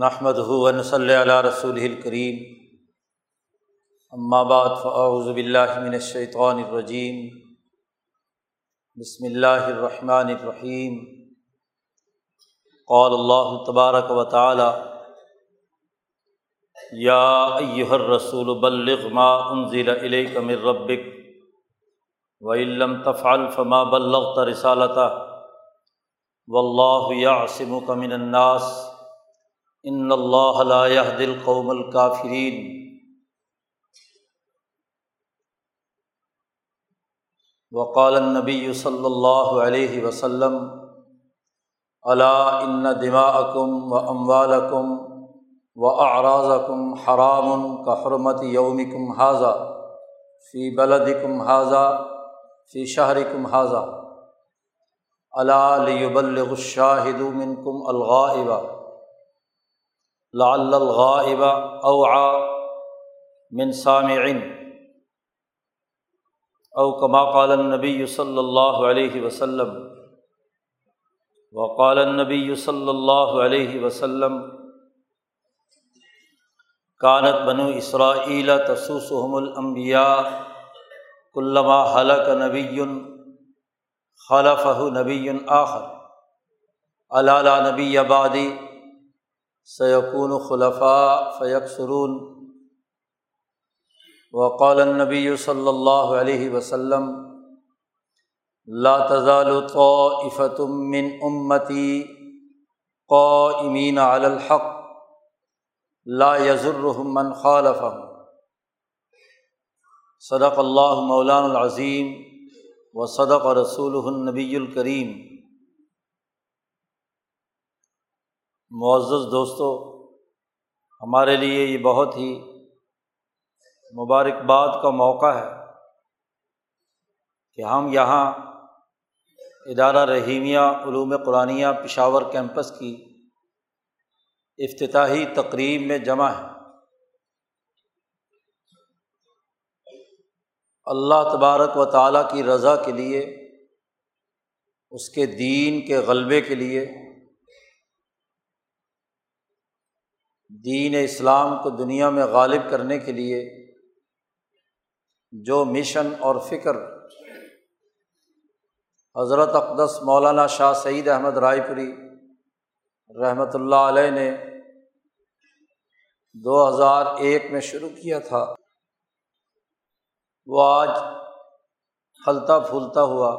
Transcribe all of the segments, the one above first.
نحمد ہُون صلی اللہ رسول الکریم اما بعد فاعوذ باللہ من الشیطان الرجیم بسم اللہ الرحمن الرحیم قال اللہ تبارک و تعالی یا ایہا الرسول بلغ ما انزل الیک من ربک وََ لم تفعل فما بلغت رسالتہ واللہ یعصمک من الناس. ان اللہ لا دل قوم الکافرین وقال النبی صلی اللہ علیہ وسلم علا ان دماءکم و اموالکم و حرام کا حرمت یومکم حاضہ فی بلدکم حاضہ فی شہرکم حاضہ علا لیبلغ الشاہد منکم الغائبہ لعل الغائب اوعى من سامع او كما قال النبی صلی اللہ علیہ وسلم. وقال النبی صلی اللہ علیہ وسلم کانت بنو اسرائیل تسوسحم الانبیاء کلما حلق نبی خلفہ نبی آخر. علا نبی آبادی سیقون خلفاء فیق سرون وقال النبی صلی اللہ علیہ وسلم، لا تزال طائفة من امتی قائمین علی الحق، لا یضرهم من خالفهم. صدق اللہ مولان العظیم و صدق رسول النبی الکریم معزز دوستوں ہمارے لیے یہ بہت ہی مبارکباد کا موقع ہے کہ ہم یہاں ادارہ رحیمیہ علوم قرآنیہ پشاور کیمپس کی افتتاحی تقریب میں جمع ہے اللہ تبارک و تعالیٰ کی رضا کے لیے، اس کے دین کے غلبے کے لیے دین اسلام کو دنیا میں غالب کرنے کے لیے جو مشن اور فکر حضرت اقدس مولانا شاہ سعید احمد رائے پوری رحمۃ اللہ علیہ نے دو ہزار ایک میں شروع کیا تھا، وہ آج پھلتا پھولتا ہوا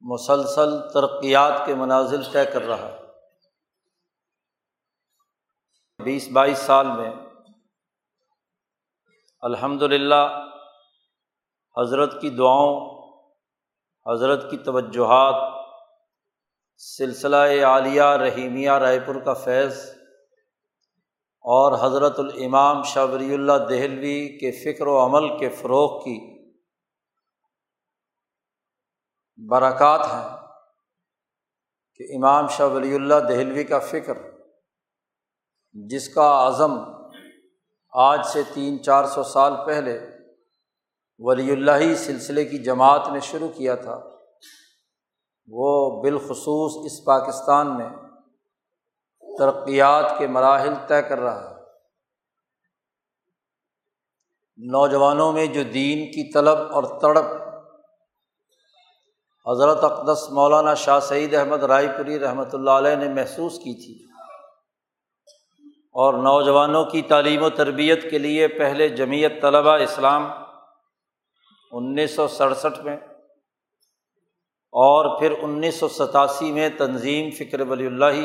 مسلسل ترقیات کے مناظر طے کر رہا ہے۔ بیس بائیس سال میں الحمد للہ حضرت کی دعاؤں، حضرت کی توجہات، سلسلہ عالیہ رحیمیہ رائے پور کا فیض اور حضرت الامام شاہ ولی اللہ دہلوی کے فکر و عمل کے فروغ کی برکات ہیں کہ امام شاہ ولی اللہ دہلوی کا فکر جس کا عزم آج سے تین چار سو سال پہلے ولی اللہ سلسلے کی جماعت نے شروع کیا تھا، وہ بالخصوص اس پاکستان میں ترقیات کے مراحل طے کر رہا ہے۔ نوجوانوں میں جو دین کی طلب اور تڑپ، حضرت اقدس مولانا شاہ سعید احمد رائے پوری رحمۃ اللہ علیہ نے محسوس کی تھی اور نوجوانوں کی تعلیم و تربیت کے لیے پہلے جمیعت طلبہ اسلام انیس سو سڑسٹھ میں اور پھر انیس سو ستاسی میں تنظیم فکر ولی اللہ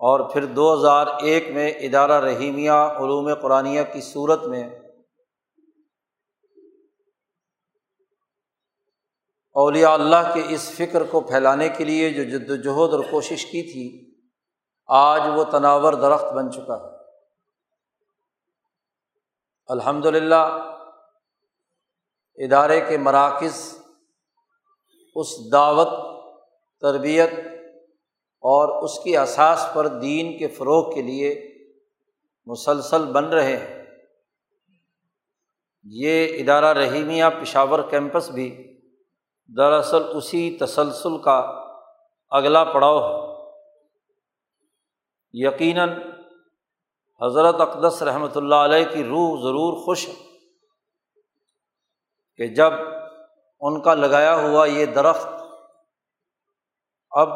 اور پھر دو ہزار ایک میں ادارہ رحیمیہ علوم قرآنیہ کی صورت میں اولیاء اللہ کے اس فکر کو پھیلانے کے لیے جو جد وجہد اور کوشش کی تھی آج وہ تناور درخت بن چکا ہے۔ الحمد للہ ادارے کے مراکز، اس دعوت، تربیت اور اس کی اساس پر دین کے فروغ کے لیے مسلسل بن رہے ہیں۔ یہ ادارہ رحیمیہ پشاور کیمپس بھی دراصل اسی تسلسل کا اگلا پڑاؤ ہے۔ یقیناً حضرت اقدس رحمۃ اللہ علیہ کی روح ضرور خوش ہے کہ جب ان کا لگایا ہوا یہ درخت اب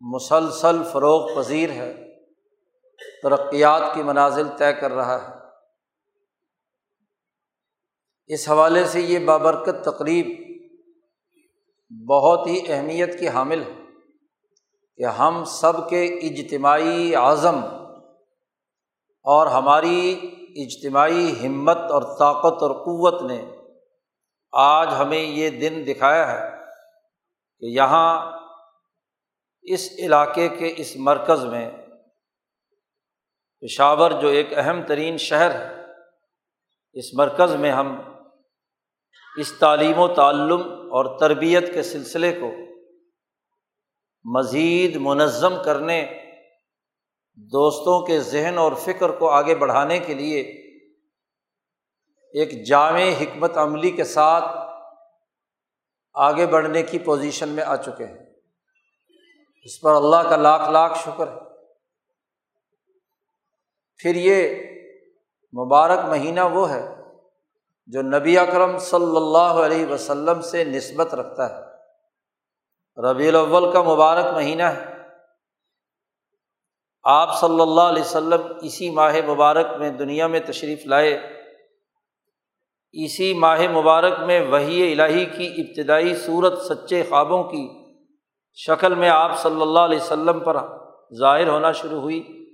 مسلسل فروغ پذیر ہے، ترقیات کی منازل طے کر رہا ہے۔ اس حوالے سے یہ بابرکت تقریب بہت ہی اہمیت کی حامل ہے۔ کہ ہم سب کے اجتماعی اعظم اور ہماری اجتماعی ہمت اور طاقت اور قوت نے آج ہمیں یہ دن دکھایا ہے کہ یہاں اس علاقے کے اس مرکز میں پشاور جو ایک اہم ترین شہر ہے، اس مرکز میں ہم اس تعلیم و تعلم اور تربیت کے سلسلے کو مزید منظم کرنے، دوستوں کے ذہن اور فکر کو آگے بڑھانے کے لیے ایک جامع حکمت عملی کے ساتھ آگے بڑھنے کی پوزیشن میں آ چکے ہیں۔ اس پر اللہ کا لاکھ لاکھ شکر ہے۔ پھر یہ مبارک مہینہ وہ ہے جو نبی اکرم صلی اللہ علیہ وسلم سے نسبت رکھتا ہے۔ ربیع الاول کا مبارک مہینہ ہے۔ آپ صلی اللہ علیہ وسلم اسی ماہ مبارک میں دنیا میں تشریف لائے۔ اسی ماہ مبارک میں وہی الہی کی ابتدائی صورت سچے خوابوں کی شکل میں آپ صلی اللہ علیہ وسلم پر ظاہر ہونا شروع ہوئی۔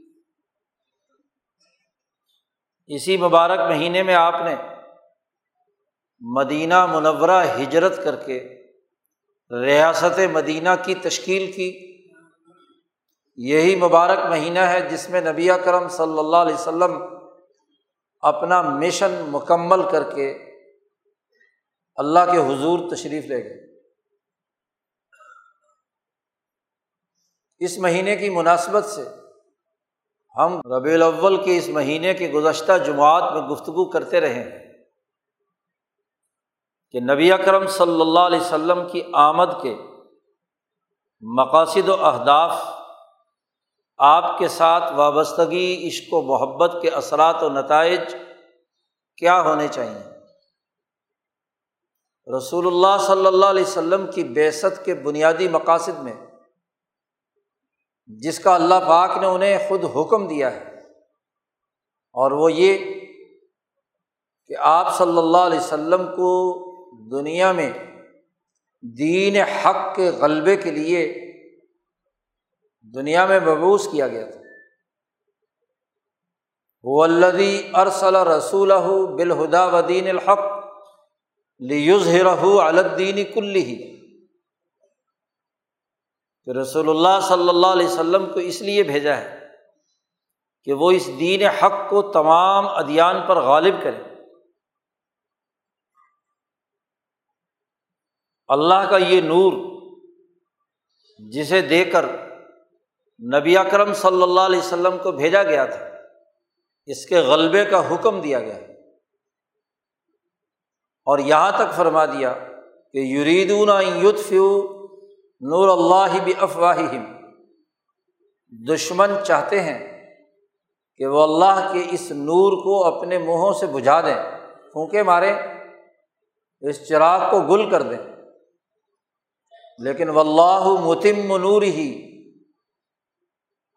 اسی مبارک مہینے میں آپ نے مدینہ منورہ ہجرت کر کے ریاست مدینہ کی تشکیل کی۔ یہی مبارک مہینہ ہے جس میں نبی کرم صلی اللہ علیہ وسلم اپنا مشن مکمل کر کے اللہ کے حضور تشریف لے گئے۔ اس مہینے کی مناسبت سے ہم ربیع الاول کے اس مہینے کے گزشتہ جماعت میں گفتگو کرتے رہے ہیں۔ کہ نبی اکرم صلی اللہ علیہ وسلم کی آمد کے مقاصد و اہداف آپ کے ساتھ وابستگی، عشق و محبت کے اثرات و نتائج کیا ہونے چاہئیں رسول اللہ صلی اللہ علیہ وسلم کی بیست کے بنیادی مقاصد میں جس کا اللہ پاک نے انہیں خود حکم دیا ہے، اور وہ یہ کہ آپ صلی اللہ علیہ وسلم کو دنیا میں دین حق کے غلبے کے لیے دنیا میں مبوس کیا گیا تھا۔ وہ الدی ارسل رسول بالہدا ودین الحق لیوز رہو الدین کلی کہ رسول اللہ صلی اللہ علیہ وسلم کو اس لیے بھیجا ہے کہ وہ اس دین حق کو تمام ادیان پر غالب کرے۔ اللہ کا یہ نور جسے دے کر نبی اکرم صلی اللہ علیہ وسلم کو بھیجا گیا تھا، اس کے غلبے کا حکم دیا گیا۔ اور یہاں تک فرما دیا کہ یریدون یوتفیو نور اللہ بھی دشمن چاہتے ہیں کہ وہ اللہ کے اس نور کو اپنے منہوں سے بجھا دیں، پھونکے مارے اس چراغ کو گل کر دیں۔ لیکن و اللہ متم نور ہی۔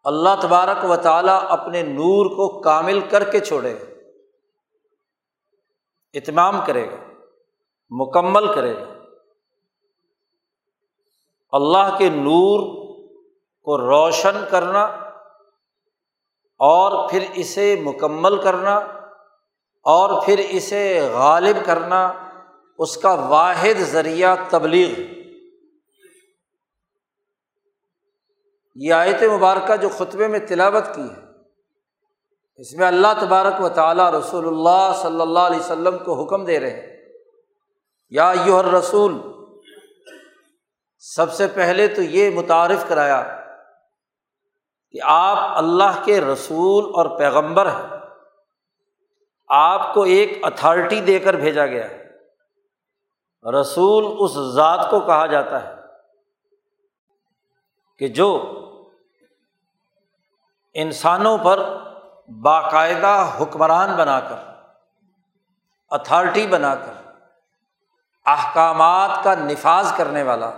اللہ تبارک و تعالیٰ اپنے نور کو کامل کر کے چھوڑے گا۔ اتمام کرے گا۔ مکمل کرے گا۔ اللہ کے نور کو روشن کرنا اور پھر اسے مکمل کرنا اور پھر اسے غالب کرنا اس کا واحد ذریعہ تبلیغ۔ یہ آیت مبارکہ جو خطبے میں تلاوت کی ہے، اس میں اللہ تبارک و تعالیٰ رسول اللہ صلی اللہ علیہ وسلم کو حکم دے رہے ہیں۔ یا یو رسول سب سے پہلے تو یہ متعارف کرایا کہ آپ اللہ کے رسول اور پیغمبر ہیں۔ آپ کو ایک اتھارٹی دے کر بھیجا گیا ہے۔ رسول اس ذات کو کہا جاتا ہے۔ کہ جو انسانوں پر باقاعدہ حکمران بنا کر اتھارٹی بنا کر، احکامات کا نفاذ کرنے والا،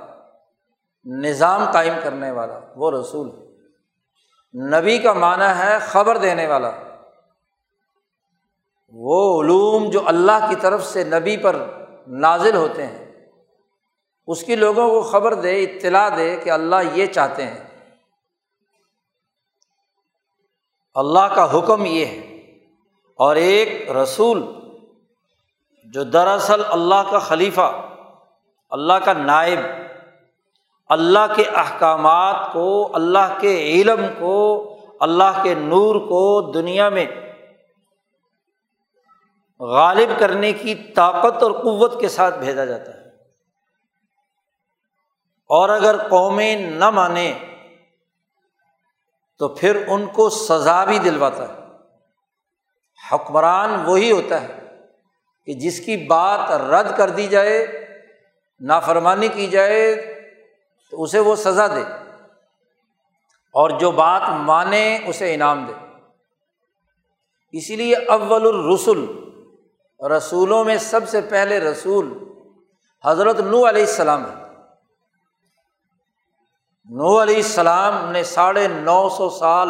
نظام قائم کرنے والا وہ رسول نبی کا معنی ہے خبر دینے والا۔ وہ علوم جو اللہ کی طرف سے نبی پر نازل ہوتے ہیں اس کی لوگوں کو خبر دے، اطلاع دے کہ اللہ یہ چاہتے ہیں۔ اللہ کا حکم یہ ہے۔ اور ایک رسول جو دراصل اللہ کا خلیفہ، اللہ کا نائب، اللہ کے احکامات کو، اللہ کے علم کو، اللہ کے نور کو دنیا میں غالب کرنے کی طاقت اور قوت کے ساتھ بھیجا جاتا ہے۔ اور اگر قومیں نہ مانیں تو پھر ان کو سزا بھی دلواتا ہے۔ حکمران وہی ہوتا ہے کہ جس کی بات رد کر دی جائے، نافرمانی کی جائے، تو اسے وہ سزا دے۔ اور جو بات مانے، اسے انعام دے۔ اسی لیے اول الرسول رسولوں میں سب سے پہلے رسول حضرت نو علیہ السلام ہے نو علیہ السلام نے ساڑھے نو سو سال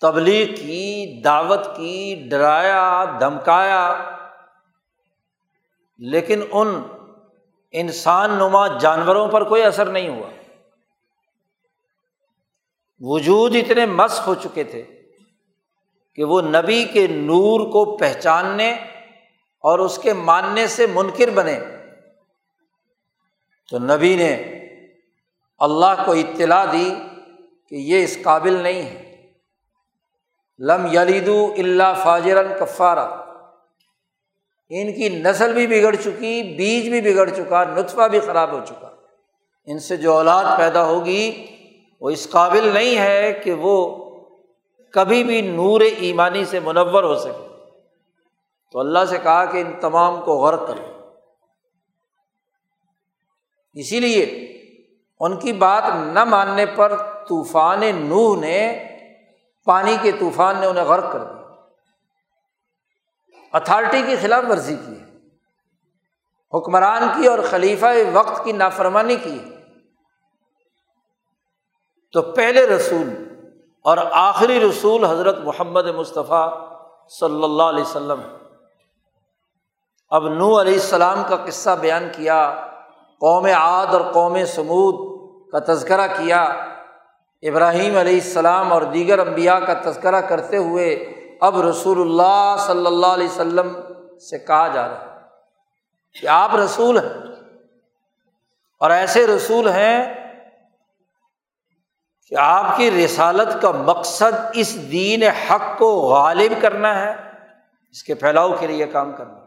تبلیغ کی، دعوت کی، ڈرایا، دھمکایا۔ لیکن ان انسان نما جانوروں پر کوئی اثر نہیں ہوا۔ وجود اتنے مس ہو چکے تھے کہ وہ نبی کے نور کو پہچاننے اور اس کے ماننے سے منکر بنے۔ تو نبی نے اللہ کو اطلاع دی کہ یہ اس قابل نہیں ہے۔ لم یلیدو اللہ فاجر الکفارہ ان کی نسل بھی بگڑ چکی، بیج بھی بگڑ چکا، نطفہ بھی خراب ہو چکا۔ ان سے جو اولاد پیدا ہوگی، وہ اس قابل نہیں ہے کہ وہ کبھی بھی نور ایمانی سے منور ہو سکے۔ تو اللہ سے کہا کہ ان تمام کو غرق کرے اسی لیے ان کی بات نہ ماننے پر طوفان نوح نے، پانی کے طوفان نے انہیں غرق کر دیا۔ اتھارٹی کی خلاف ورزی کی ہے۔ حکمران کی اور خلیفہ وقت کی نافرمانی کی ہے۔ تو پہلے رسول اور آخری رسول حضرت محمد مصطفیٰ صلی اللہ علیہ وسلم۔ اب نو علیہ السلام کا قصہ بیان کیا، قوم عاد اور قوم سمود کا تذکرہ کیا۔ ابراہیم علیہ السلام اور دیگر انبیاء کا تذکرہ کرتے ہوئے اب رسول اللہ صلی اللہ علیہ وسلم سے کہا جا رہا ہے کہ آپ رسول ہیں اور ایسے رسول ہیں کہ آپ کی رسالت کا مقصد اس دین حق کو غالب کرنا ہے، اس کے پھیلاؤ کے لیے کام کرنا۔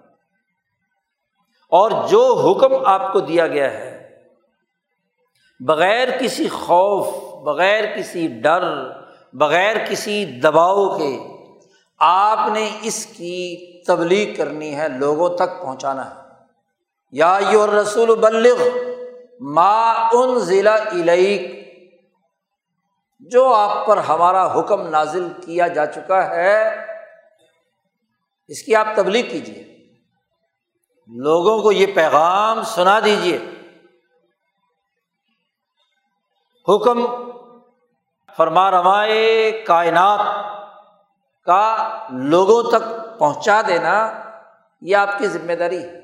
اور جو حکم آپ کو دیا گیا ہے بغیر کسی خوف، بغیر کسی ڈر، بغیر کسی دباؤ کے آپ نے اس کی تبلیغ کرنی ہے، لوگوں تک پہنچانا ہے۔ یا یو رسول بلغ ما ان ضلع علیق جو آپ پر ہمارا حکم نازل کیا جا چکا ہے، اس کی آپ تبلیغ کیجیے لوگوں کو یہ پیغام سنا دیجیے حکم فرما روائے کائنات کا لوگوں تک پہنچا دینا یہ آپ کی ذمہ داری ہے۔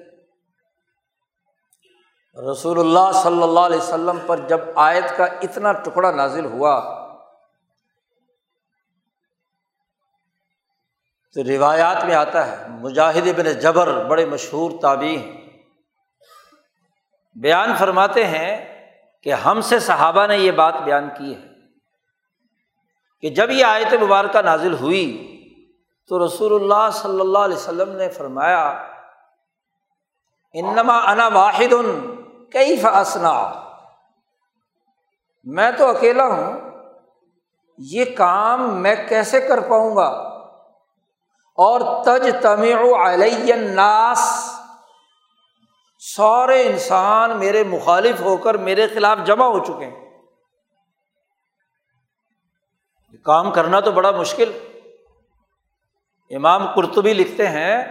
رسول اللہ صلی اللہ علیہ وسلم پر جب آیت کا اتنا ٹکڑا نازل ہوا، تو روایات میں آتا ہے، مجاہد ابن جبر بڑے مشہور تابی بیان فرماتے ہیں کہ ہم سے صحابہ نے یہ بات بیان کی ہے کہ جب یہ آیت مبارکہ نازل ہوئی تو رسول اللہ صلی اللہ علیہ وسلم نے فرمایا، انما انا واحد ان کئی فاسنا میں تو اکیلا ہوں، یہ کام میں کیسے کر پاؤں گا؟ اور تج علیہ الناس سارے انسان میرے مخالف ہو کر میرے خلاف جمع ہو چکے ہیں۔ کام کرنا تو بڑا مشکل۔ امام قرطبی لکھتے ہیں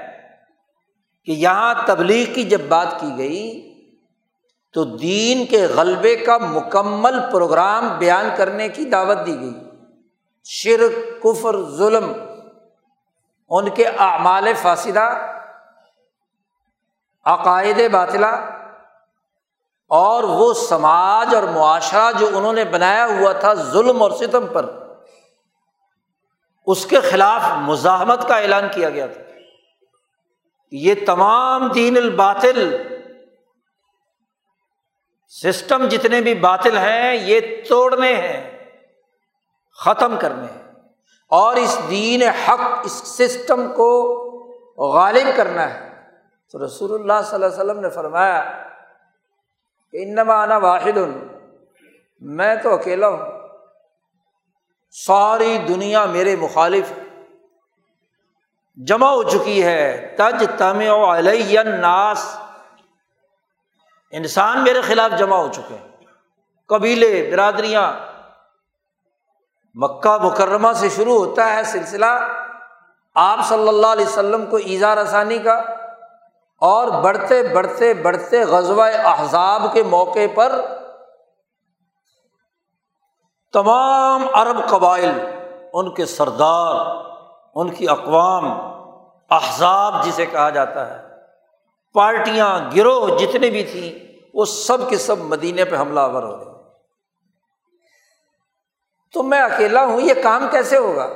کہ یہاں تبلیغ کی جب بات کی گئی تو دین کے غلبے کا مکمل پروگرام بیان کرنے کی دعوت دی گئی۔ شرک، کفر، ظلم، ان کے اعمال فاصدہ عقائد باطلا اور وہ سماج اور معاشرہ جو انہوں نے بنایا ہوا تھا ظلم اور ستم پر، اس کے خلاف مزاحمت کا اعلان کیا گیا تھا۔ یہ تمام دین الباطل، سسٹم جتنے بھی باطل ہیں، یہ توڑنے ہیں، ختم کرنے ہیں۔ اور اس دین حق، اس سسٹم کو غالب کرنا ہے۔ تو رسول اللہ صلی اللہ علیہ وسلم نے فرمایا کہ انما انا واحد، میں تو اکیلا ہوں۔ ساری دنیا میرے مخالف جمع ہو چکی ہے۔ تج تم علیہ ناس انسان میرے خلاف جمع ہو چکے ہیں۔ قبیلے، برادریاں۔ مکہ مکرمہ سے شروع ہوتا ہے سلسلہ۔ آپ صلی اللہ علیہ وسلم کو ایزا رسانی کا اور بڑھتے بڑھتے بڑھتے غزوہ احزاب کے موقع پر تمام عرب قبائل، ان کے سردار، ان کی اقوام، احزاب جسے کہا جاتا ہے، پارٹیاں، گروہ جتنے بھی تھیں، وہ سب کے سب مدینے پہ حملہ آور ہو گئے۔ تو میں اکیلا ہوں، یہ کام کیسے ہوگا؟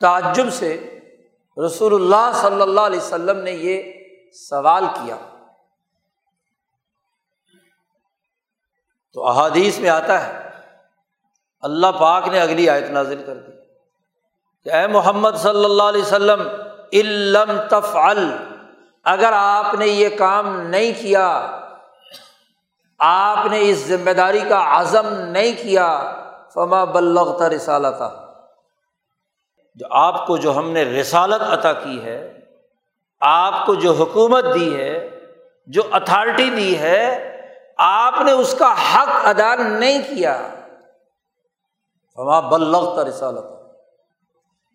تعجب سے رسول اللہ صلی اللہ علیہ وسلم نے یہ سوال کیا۔ تو احادیث میں آتا ہے، اللہ پاک نے اگلی آیت نازل کر دی۔ کہ اے محمد صلی اللہ علیہ وسلم علم تفعل، اگر آپ نے یہ کام نہیں کیا، آپ نے اس ذمہ داری کا عزم نہیں کیا، فما بلغتا رسالت جو آپ کو جو ہم نے رسالت عطا کی ہے، آپ کو جو حکومت دی ہے، جو اتھارٹی دی ہے، آپ نے اس کا حق ادا نہیں کیا۔ فما بلغتا رسالت۔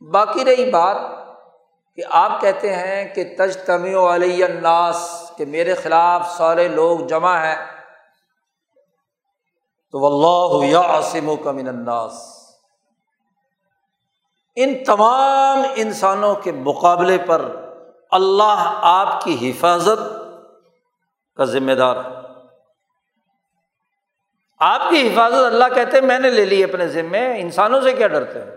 باقی رہی بات کہ آپ کہتے ہیں کہ تج تمی علیہ الناس، کہ میرے خلاف سارے لوگ جمع ہیں۔ تو اللہ یا عاصم و کمن الناس۔ ان تمام انسانوں کے مقابلے پر اللہ آپ کی حفاظت کا ذمہ دار ہے۔ آپ کی حفاظت اللہ کہتے ہیں، میں نے لے لی اپنے ذمے، انسانوں سے کیا ڈرتے ہیں؟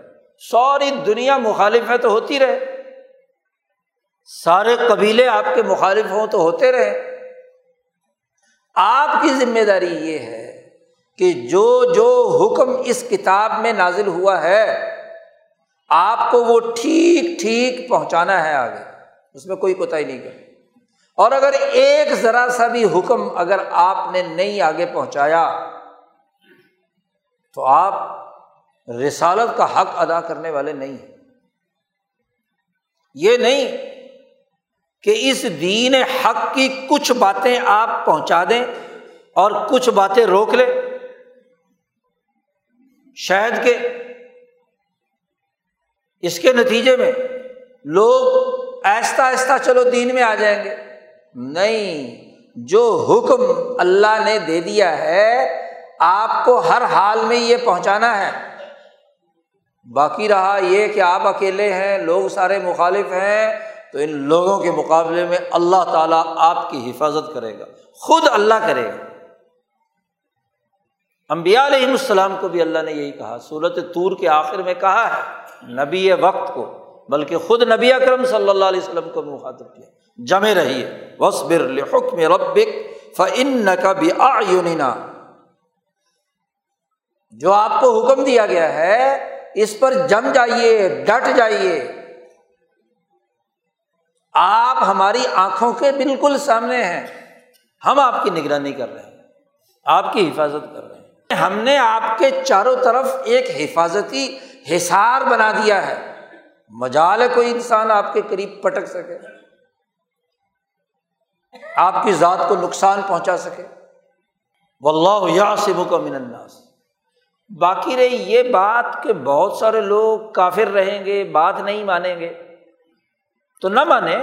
ساری دنیا مخالف ہے تو ہوتی رہے۔ سارے قبیلے آپ کے مخالف ہوں تو ہوتے رہے۔ آپ کی ذمہ داری یہ ہے کہ جو جو حکم اس کتاب میں نازل ہوا ہے آپ کو وہ ٹھیک ٹھیک پہنچانا ہے آگے۔ اس میں کوئی کوتا ہی نہیں کر اور اگر ایک ذرا سا بھی حکم اگر آپ نے نہیں آگے پہنچایا، تو آپ رسالت کا حق ادا کرنے والے نہیں ہیں۔ یہ نہیں کہ اس دین حق کی کچھ باتیں آپ پہنچا دیں اور کچھ باتیں روک لیں۔ شاید کہ اس کے نتیجے میں لوگ آہستہ آہستہ چلو دین میں آ جائیں گے۔ نہیں، جو حکم اللہ نے دے دیا ہے، آپ کو ہر حال میں یہ پہنچانا ہے۔ باقی رہا یہ کہ آپ اکیلے ہیں، لوگ سارے مخالف ہیں، تو ان لوگوں کے مقابلے میں اللہ تعالیٰ آپ کی حفاظت کرے گا، خود اللہ کرے گا۔ امبیا علیہ السلام کو بھی اللہ نے یہی کہا صورت طور کے آخر میں کہا ہے۔ نبی وقت کو، بلکہ خود نبی اکرم صلی اللہ علیہ وسلم کو مخاطب کیا۔ جمے رہیے وصبر لحکم ربک فن کا بھی آنا جو آپ کو حکم دیا گیا ہے، اس پر جم جائیے، ڈٹ جائیے۔ آپ ہماری آنکھوں کے بالکل سامنے ہیں۔ ہم آپ کی نگرانی کر رہے ہیں۔ آپ کی حفاظت کر رہے ہیں۔ ہم نے آپ کے چاروں طرف ایک حفاظتی حصار بنا دیا ہے۔ مجال ہے کوئی انسان آپ کے قریب پٹک سکے۔ آپ کی ذات کو نقصان پہنچا سکے۔ و اللہ یا من الناس۔ باقی رہی یہ بات کہ بہت سارے لوگ کافر رہیں گے، بات نہیں مانیں گے۔ تو نہ مانے۔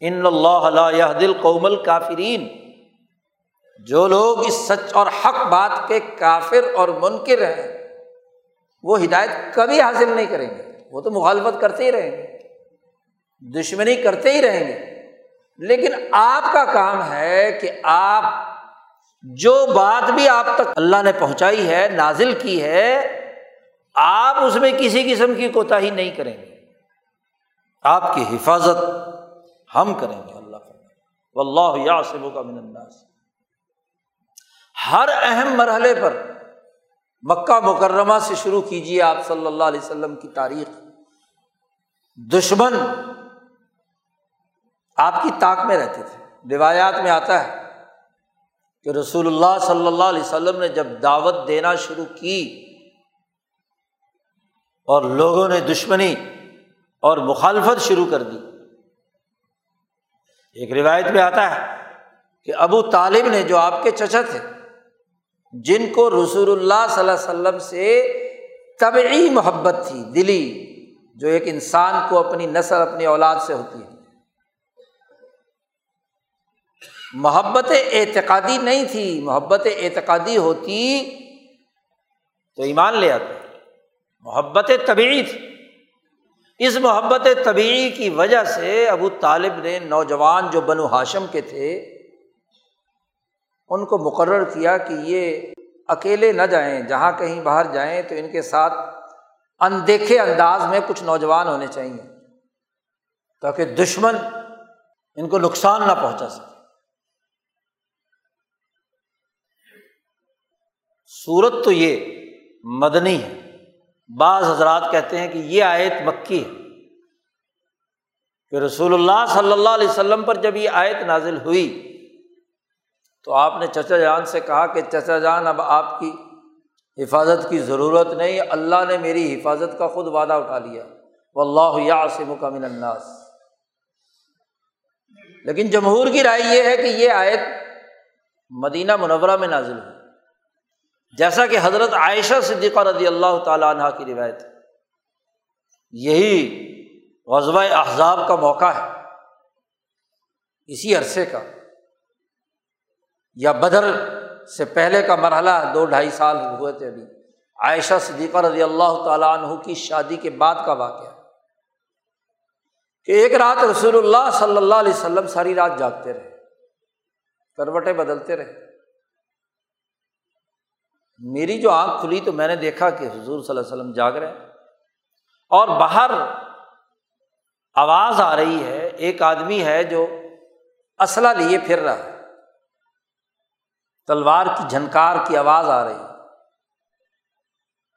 ان اللہ دل قومل کافرین جو لوگ اس سچ اور حق بات کے کافر اور منکر ہیں وہ ہدایت کبھی حاصل نہیں کریں گے۔ وہ تو مخالفت کرتے ہی رہیں گے۔ دشمنی کرتے ہی رہیں گے۔ لیکن آپ کا کام ہے کہ آپ جو بات بھی آپ تک اللہ نے پہنچائی ہے، نازل کی ہے، آپ اس میں کسی قسم کی کوتا ہی نہیں کریں گے۔ آپ کی حفاظت ہم کریں گے۔ اللہ اللہ یا کا من الناس۔ ہر اہم مرحلے پر مکہ مکرمہ سے شروع کیجیے آپ صلی اللہ علیہ وسلم کی تاریخ۔ دشمن آپ کی طاق میں رہتے تھے۔ روایات میں آتا ہے کہ رسول اللہ صلی اللہ علیہ وسلم نے جب دعوت دینا شروع کی اور لوگوں نے دشمنی اور مخالفت شروع کر دی۔ ایک روایت میں آتا ہے کہ ابو طالب نے جو آپ کے چچا تھے جن کو رسول اللہ صلی اللہ علیہ وسلم سے طبعی محبت تھی، دلی، جو ایک انسان کو اپنی نسل، اپنی اولاد سے ہوتی ہے۔ محبت اعتقادی نہیں تھی، محبت اعتقادی ہوتی تو ایمان لے آتے۔ محبت طبعی تھی۔ اس محبت طبعی کی وجہ سے ابو طالب نے نوجوان جو بنو ہاشم کے تھے ان کو مقرر کیا کہ یہ اکیلے نہ جائیں، جہاں کہیں باہر جائیں تو ان کے ساتھ اندیکھے انداز میں کچھ نوجوان ہونے چاہیے تاکہ دشمن ان کو نقصان نہ پہنچا سکے۔ صورت تو یہ مدنی ہے۔ بعض حضرات کہتے ہیں کہ یہ آیت مکی ہے کہ رسول اللہ صلی اللہ علیہ وسلم پر جب یہ آیت نازل ہوئی تو آپ نے چچا جان سے کہا کہ چچا جان، اب آپ کی حفاظت کی ضرورت نہیں، اللہ نے میری حفاظت کا خود وعدہ اٹھا لیا۔ وہ اللہ یاسم کا من الناس۔ لیکن جمہور کی رائے یہ ہے کہ یہ آیت مدینہ منورہ میں نازل ہوئی۔ جیسا کہ حضرت عائشہ صدیقہ رضی اللہ تعالیٰ عنہ کی روایت یہی غزبۂ احزاب کا موقع ہے۔ اسی عرصے کا۔ یا بدر سے پہلے کا مرحلہ دو ڈھائی سال ہوئے تھے ابھی۔ عائشہ صدیقہ رضی اللہ تعالیٰ عنہ کی شادی کے بعد کا واقعہ۔ کہ ایک رات رسول اللہ صلی اللہ علیہ وسلم ساری رات جاگتے رہے، کروٹیں بدلتے رہے۔ میری جو آنکھ کھلی تو میں نے دیکھا کہ حضور صلی اللہ علیہ وسلم جاگ رہے اور باہر آواز آ رہی ہے، ایک آدمی ہے جو اسلحہ لیے پھر رہا ہے۔ تلوار کی جھنکار کی آواز آ رہی۔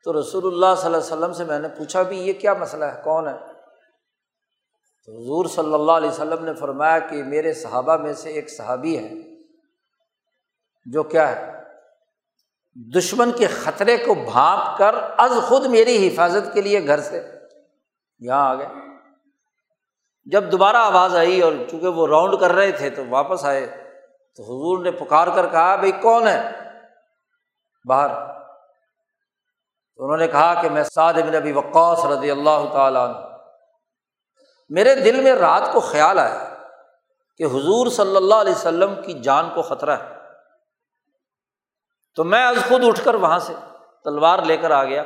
تو رسول اللہ صلی اللہ علیہ وسلم سے میں نے پوچھا بھی یہ کیا مسئلہ ہے؟ کون ہے؟ تو حضور صلی اللہ علیہ وسلم نے فرمایا کہ میرے صحابہ میں سے ایک صحابی ہے، جو کیا ہے؟ دشمن کے خطرے کو بھانپ کر از خود میری حفاظت کے لیے گھر سے یہاں آ گئے۔ جب دوبارہ آواز آئی اور چونکہ وہ راؤنڈ کر رہے تھے تو واپس آئے۔ تو حضور نے پکار کر کہا بھائی کون ہے باہر؟ تو انہوں نے کہا کہ میں سعد ابن ابی وقاص رضی اللہ تعالیٰ عنہ۔ میرے دل میں رات کو خیال آیا کہ حضور صلی اللہ علیہ وسلم کی جان کو خطرہ ہے۔ تو میں از خود اٹھ کر وہاں سے تلوار لے کر آ گیا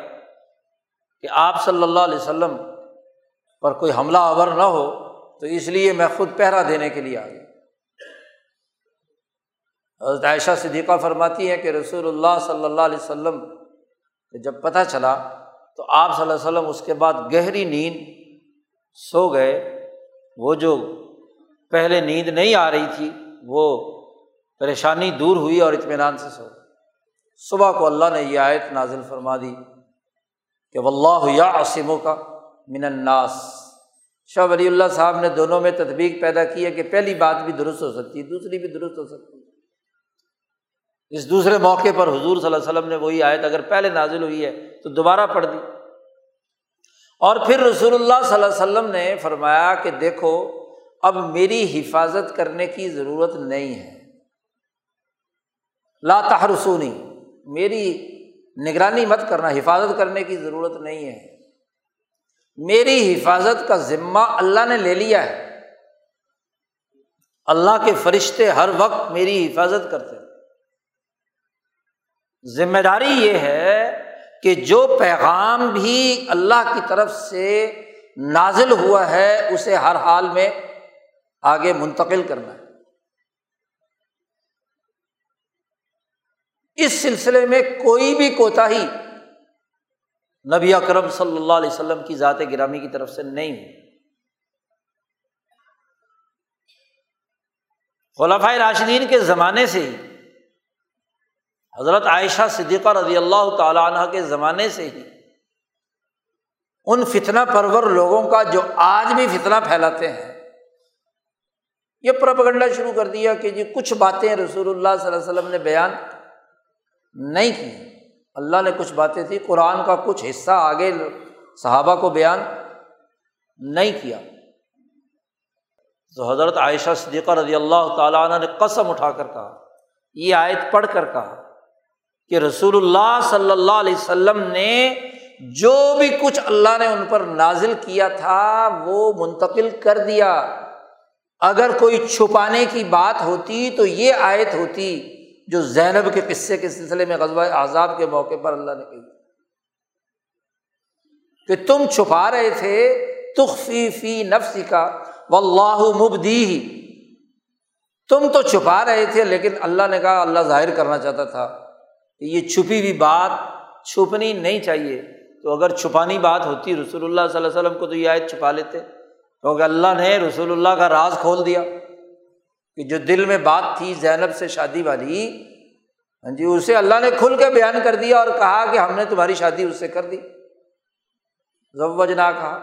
کہ آپ صلی اللہ علیہ وسلم پر کوئی حملہ آور نہ ہو، تو اس لیے میں خود پہرا دینے کے لیے آ گیا۔ حضرت عائشہ صدیقہ فرماتی ہے کہ رسول اللہ صلی اللہ علیہ وسلم جب پتہ چلا تو آپ صلی اللہ علیہ وسلم اس کے بعد گہری نیند سو گئے۔ وہ جو پہلے نیند نہیں آ رہی تھی، وہ پریشانی دور ہوئی اور اطمینان سے سو۔ صبح کو اللہ نے یہ آیت نازل فرما دی کہ واللہ یا عصموں کا من الناس۔ شاہ ولی اللہ صاحب نے دونوں میں تدبیق پیدا کی ہے کہ پہلی بات بھی درست ہو سکتی ہے، دوسری بھی درست ہو سکتی ہے۔ اس دوسرے موقع پر حضور صلی اللہ علیہ وسلم نے وہی آیت اگر پہلے نازل ہوئی ہے تو دوبارہ پڑھ دی۔ اور پھر رسول اللہ صلی اللہ علیہ وسلم نے فرمایا کہ دیکھو، اب میری حفاظت کرنے کی ضرورت نہیں ہے۔ لا تحرسونی، میری نگرانی مت کرنا، حفاظت کرنے کی ضرورت نہیں ہے۔ میری حفاظت کا ذمہ اللہ نے لے لیا ہے۔ اللہ کے فرشتے ہر وقت میری حفاظت کرتے ذمہ داری یہ ہے کہ جو پیغام بھی اللہ کی طرف سے نازل ہوا ہے، اسے ہر حال میں آگے منتقل کرنا ہے۔ اس سلسلے میں کوئی بھی کوتا ہی نبی اکرم صلی اللہ علیہ وسلم کی ذات گرامی کی طرف سے نہیں ہوئی خلافۂ راشدین کے زمانے سے ہی حضرت عائشہ صدیقہ رضی اللہ تعالیٰ عنہ کے زمانے سے ہی ان فتنہ پرور لوگوں کا جو آج بھی فتنہ پھیلاتے ہیں، یہ پرپگنڈا شروع کر دیا کہ جی کچھ باتیں رسول اللہ صلی اللہ علیہ وسلم نے بیان نہیں کی۔ اللہ نے کچھ باتیں تھیں قرآن کا کچھ حصہ آگے صحابہ کو بیان نہیں کیا۔ تو حضرت عائشہ صدیقہ رضی اللہ تعالیٰ عنہ نے قسم اٹھا کر کہا، یہ آیت پڑھ کر کہا کہ رسول اللہ صلی اللہ علیہ وسلم نے جو بھی کچھ اللہ نے ان پر نازل کیا تھا وہ منتقل کر دیا۔ اگر کوئی چھپانے کی بات ہوتی تو یہ آیت ہوتی جو زینب کے قصے کے سلسلے میں غزوہ عذاب کے موقع پر اللہ نے کہی۔ کہ تم چھپا رہے تھے، تخفی فی نفسی کا و اللہ مبدی ہی تم تو چھپا رہے تھے لیکن اللہ نے کہا اللہ ظاہر کرنا چاہتا تھا۔ کہ یہ چھپی ہوئی بات چھپنی نہیں چاہیے۔ تو اگر چھپانی بات ہوتی رسول اللہ صلی اللہ علیہ وسلم کو تو یہ آیت چھپا لیتے۔ کیونکہ اللہ نے رسول اللہ کا راز کھول دیا کہ جو دل میں بات تھی، زینب سے شادی والی ہاں جی اسے اللہ نے کھل کے بیان کر دیا اور کہا کہ ہم نے تمہاری شادی اس سے کر دی۔ زوجنا کہا۔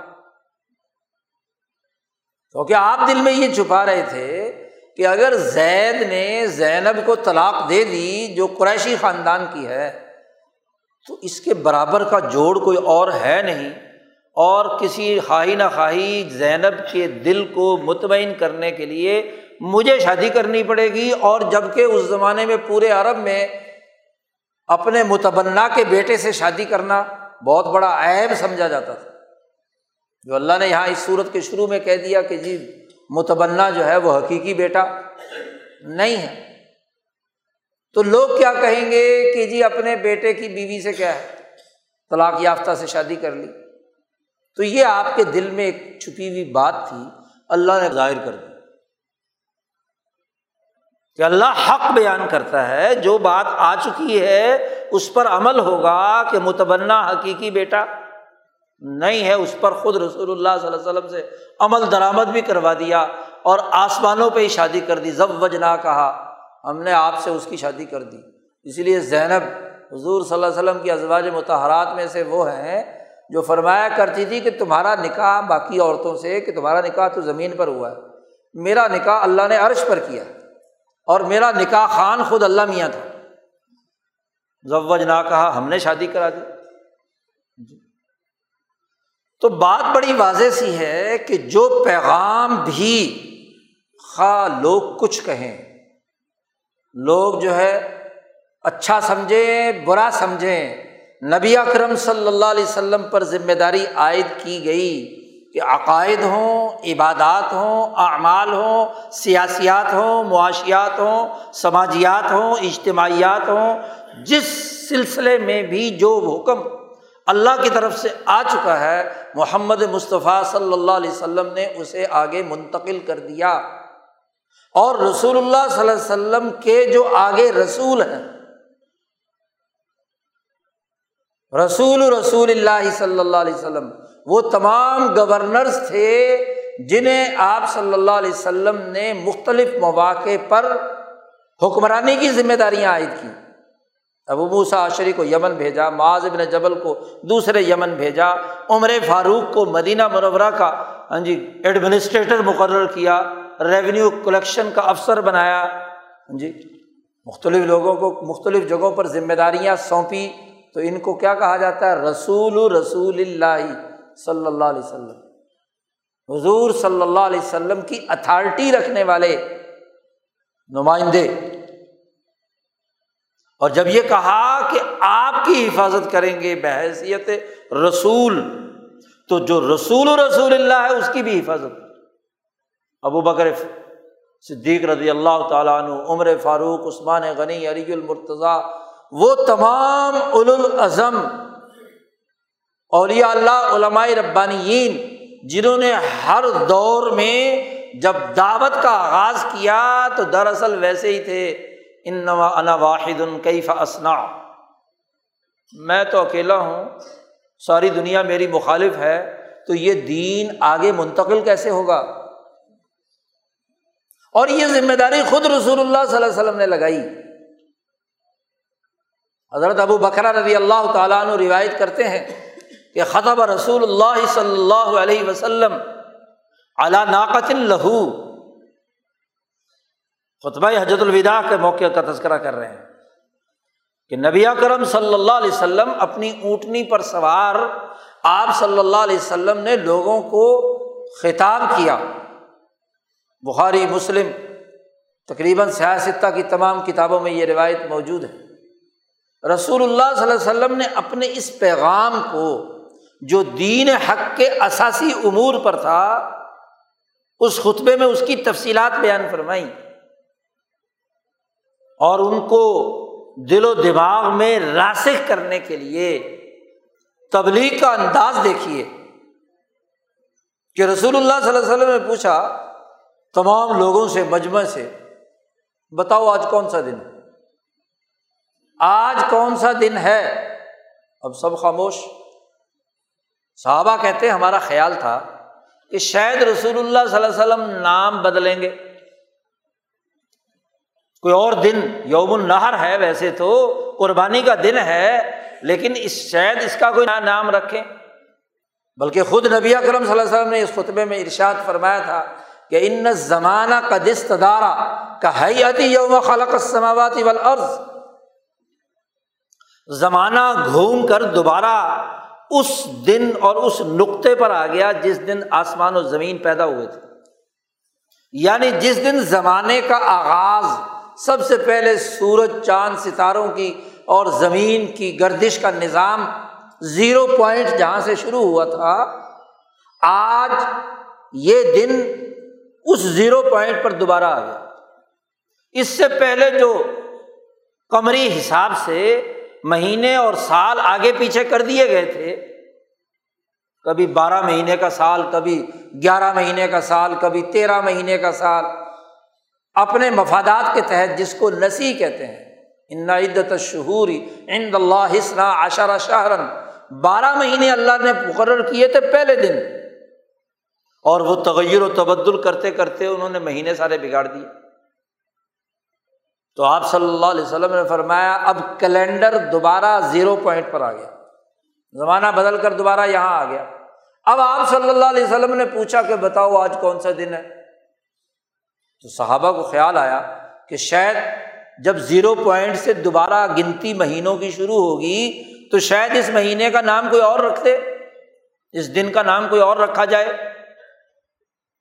کیونکہ آپ دل میں یہ چھپا رہے تھے کہ اگر زید نے زینب کو طلاق دے دی جو قریشی خاندان کی ہے، تو اس کے برابر کا جوڑ کوئی اور ہے نہیں۔ اور کسی خواہی نہ خواہی زینب کے دل کو مطمئن کرنے کے لیے مجھے شادی کرنی پڑے گی۔ اور جبکہ اس زمانے میں پورے عرب میں اپنے متبنا کے بیٹے سے شادی کرنا بہت بڑا عیب سمجھا جاتا تھا۔ جو اللہ نے یہاں اس صورت کے شروع میں کہہ دیا کہ جی متبنا جو ہے وہ حقیقی بیٹا نہیں ہے۔ تو لوگ کیا کہیں گے کہ جی اپنے بیٹے کی بیوی سے کیا ہے؟ طلاق یافتہ سے شادی کر لی۔ تو یہ آپ کے دل میں ایک چھپی ہوئی بات تھی۔ اللہ نے ظاہر کر دی۔ کہ اللہ حق بیان کرتا ہے۔ جو بات آ چکی ہے، اس پر عمل ہوگا کہ متبنا حقیقی بیٹا نہیں ہے، اس پر خود رسول اللہ صلی اللہ علیہ وسلم سے عمل درآمد بھی کروا دیا اور آسمانوں پہ ہی شادی کر دی ضب وجنا کہا۔ ہم نے آپ سے اس کی شادی کر دی۔ اسی لیے زینب، حضور صلی اللہ علیہ وسلم کی ازواج متحرات میں سے وہ ہیں جو فرمایا کرتی تھی کہ تمہارا نکاح باقی عورتوں سے، کہ تمہارا نکاح تو زمین پر ہوا ہے۔ میرا نکاح اللہ نے عرش پر کیا اور میرا نکاح خان خود اللہ میاں تھا۔ ضوج نہ کہا، ہم نے شادی کرا دی۔ تو بات بڑی واضح سی ہے کہ جو پیغام بھی خواہ لوگ کچھ کہیں، لوگ جو ہے اچھا سمجھیں، برا سمجھیں، نبی اکرم صلی اللہ علیہ وسلم پر ذمہ داری عائد کی گئی کہ عقائد ہوں، عبادات ہوں، اعمال ہوں، سیاسیات ہوں، معاشیات ہوں، سماجیات ہوں، اجتماعیات ہوں، جس سلسلے میں بھی جو حکم اللہ کی طرف سے آ چکا ہے، محمد مصطفیٰ صلی اللہ علیہ وسلم نے اسے آگے منتقل کر دیا۔ اور رسول اللہ صلی اللہ علیہ وسلم کے جو آگے رسول ہیں، رسول رسول اللہ صلی اللہ علیہ وسلم، وہ تمام گورنرس تھے جنہیں آپ صلی اللہ علیہ وسلم نے مختلف مواقع پر حکمرانی کی ذمہ داریاں عائد کی۔ ابو موسا عشری کو یمن بھیجا، معاذ ابن جبل کو دوسرے یمن بھیجا، عمر فاروق کو مدینہ منورہ کا ہاں جی ایڈمنسٹریٹر مقرر کیا ریونیو کلیکشن کا افسر بنایا ہاں جی مختلف لوگوں کو، مختلف جگہوں پر ذمہ داریاں سونپی، تو ان کو کیا کہا جاتا ہے؟ رسول رسول اللہ صلی اللہ علیہ وسلم۔ حضور صلی اللہ علیہ وسلم کی اتھارٹی رکھنے والے نمائندے اور جب یہ کہا کہ آپ کی حفاظت کریں گے بحیثیت رسول، تو جو رسول رسول اللہ ہے اس کی بھی حفاظت۔ ابو بکر صدیق رضی اللہ تعالیٰ عنہ، عمر فاروق، عثمان غنی، علی المرتضیٰ، وہ تمام الازم اولیاء اللہ، علماء ربانیین، جنہوں نے ہر دور میں جب دعوت کا آغاز کیا تو دراصل ویسے ہی تھے۔ ان انا واحد کیف اسنا میں تو اکیلا ہوں، ساری دنیا میری مخالف ہے، تو یہ دین آگے منتقل کیسے ہوگا؟ اور یہ ذمہ داری خود رسول اللہ صلی اللہ علیہ وسلم نے لگائی۔ حضرت ابو بکرا رضی اللہ تعالیٰ عنہ روایت کرتے ہیں کہ خطب رسول اللہ صلی اللہ علیہ وسلم علا ناقت لہو۔ خطبہ حجت الوداع کے موقع کا تذکرہ کر رہے ہیں کہ نبی کرم صلی اللہ علیہ وسلم اپنی اونٹنی پر سوار آپ صلی اللہ علیہ وسلم نے لوگوں کو خطاب کیا۔ بخاری، مسلم، تقریباً سیاستہ کی تمام کتابوں میں یہ روایت موجود ہے۔ رسول اللہ صلی اللہ علیہ وسلم نے اپنے اس پیغام کو جو دین حق کے اثاثی امور پر تھا، اس خطبے میں اس کی تفصیلات بیان فرمائی اور ان کو دل و دماغ میں راسخ کرنے کے لیے تبلیغ کا انداز دیکھیے کہ رسول اللہ صلی اللہ علیہ وسلم نے پوچھا تمام لوگوں سے، مجمع سے، بتاؤ آج کون سا دن آج کون سا دن ہے؟ اب سب خاموش۔ صحابہ کہتے ہمارا خیال تھا کہ شاید رسول اللہ صلی اللہ علیہ وسلم نام بدلیں گے۔ کوئی اور دن یوم النہر ہے ویسے تو، قربانی کا دن ہے، لیکن اس شاید اس کا کوئی نام رکھیں بلکہ خود نبی اکرم صلی اللہ علیہ وسلم نے اس خطبے میں ارشاد فرمایا تھا کہ ان زمانہ کا دست دارا کا حیاتی یوم خلق السماوات والارض۔ زمانہ گھوم کر دوبارہ اس دن اور اس نقطے پر آ گیا جس دن آسمان و زمین پیدا ہوئے تھے۔ یعنی جس دن زمانے کا آغاز سب سے پہلے سورج، چاند، ستاروں کی اور زمین کی گردش کا نظام زیرو پوائنٹ جہاں سے شروع ہوا تھا، آج یہ دن اس زیرو پوائنٹ پر دوبارہ آ گیا۔ اس سے پہلے جو قمری حساب سے مہینے اور سال آگے پیچھے کر دیے گئے تھے، کبھی بارہ مہینے کا سال، کبھی گیارہ مہینے کا سال، کبھی تیرہ مہینے کا سال اپنے مفادات کے تحت جس کو نسی کہتے ہیں۔ ان عدت شہوری ان اللہ حسنا عشرہ شہرن بارہ مہینے اللہ نے مقرر کیے تھے پہلے دن۔ اور وہ تغیر و تبدل کرتے کرتے انہوں نے مہینے سارے بگاڑ دیے۔ تو آپ صلی اللہ علیہ وسلم نے فرمایا، اب کیلنڈر دوبارہ زیرو پوائنٹ پر آ گیا۔ زمانہ بدل کر دوبارہ یہاں آ گیا۔ اب آپ صلی اللہ علیہ وسلم نے پوچھا کہ بتاؤ آج کون سا دن ہے؟ تو صحابہ کو خیال آیا کہ شاید جب زیرو پوائنٹ سے دوبارہ گنتی مہینوں کی شروع ہوگی تو شاید اس مہینے کا نام کوئی اور رکھ دے، اس دن کا نام کوئی اور رکھا جائے۔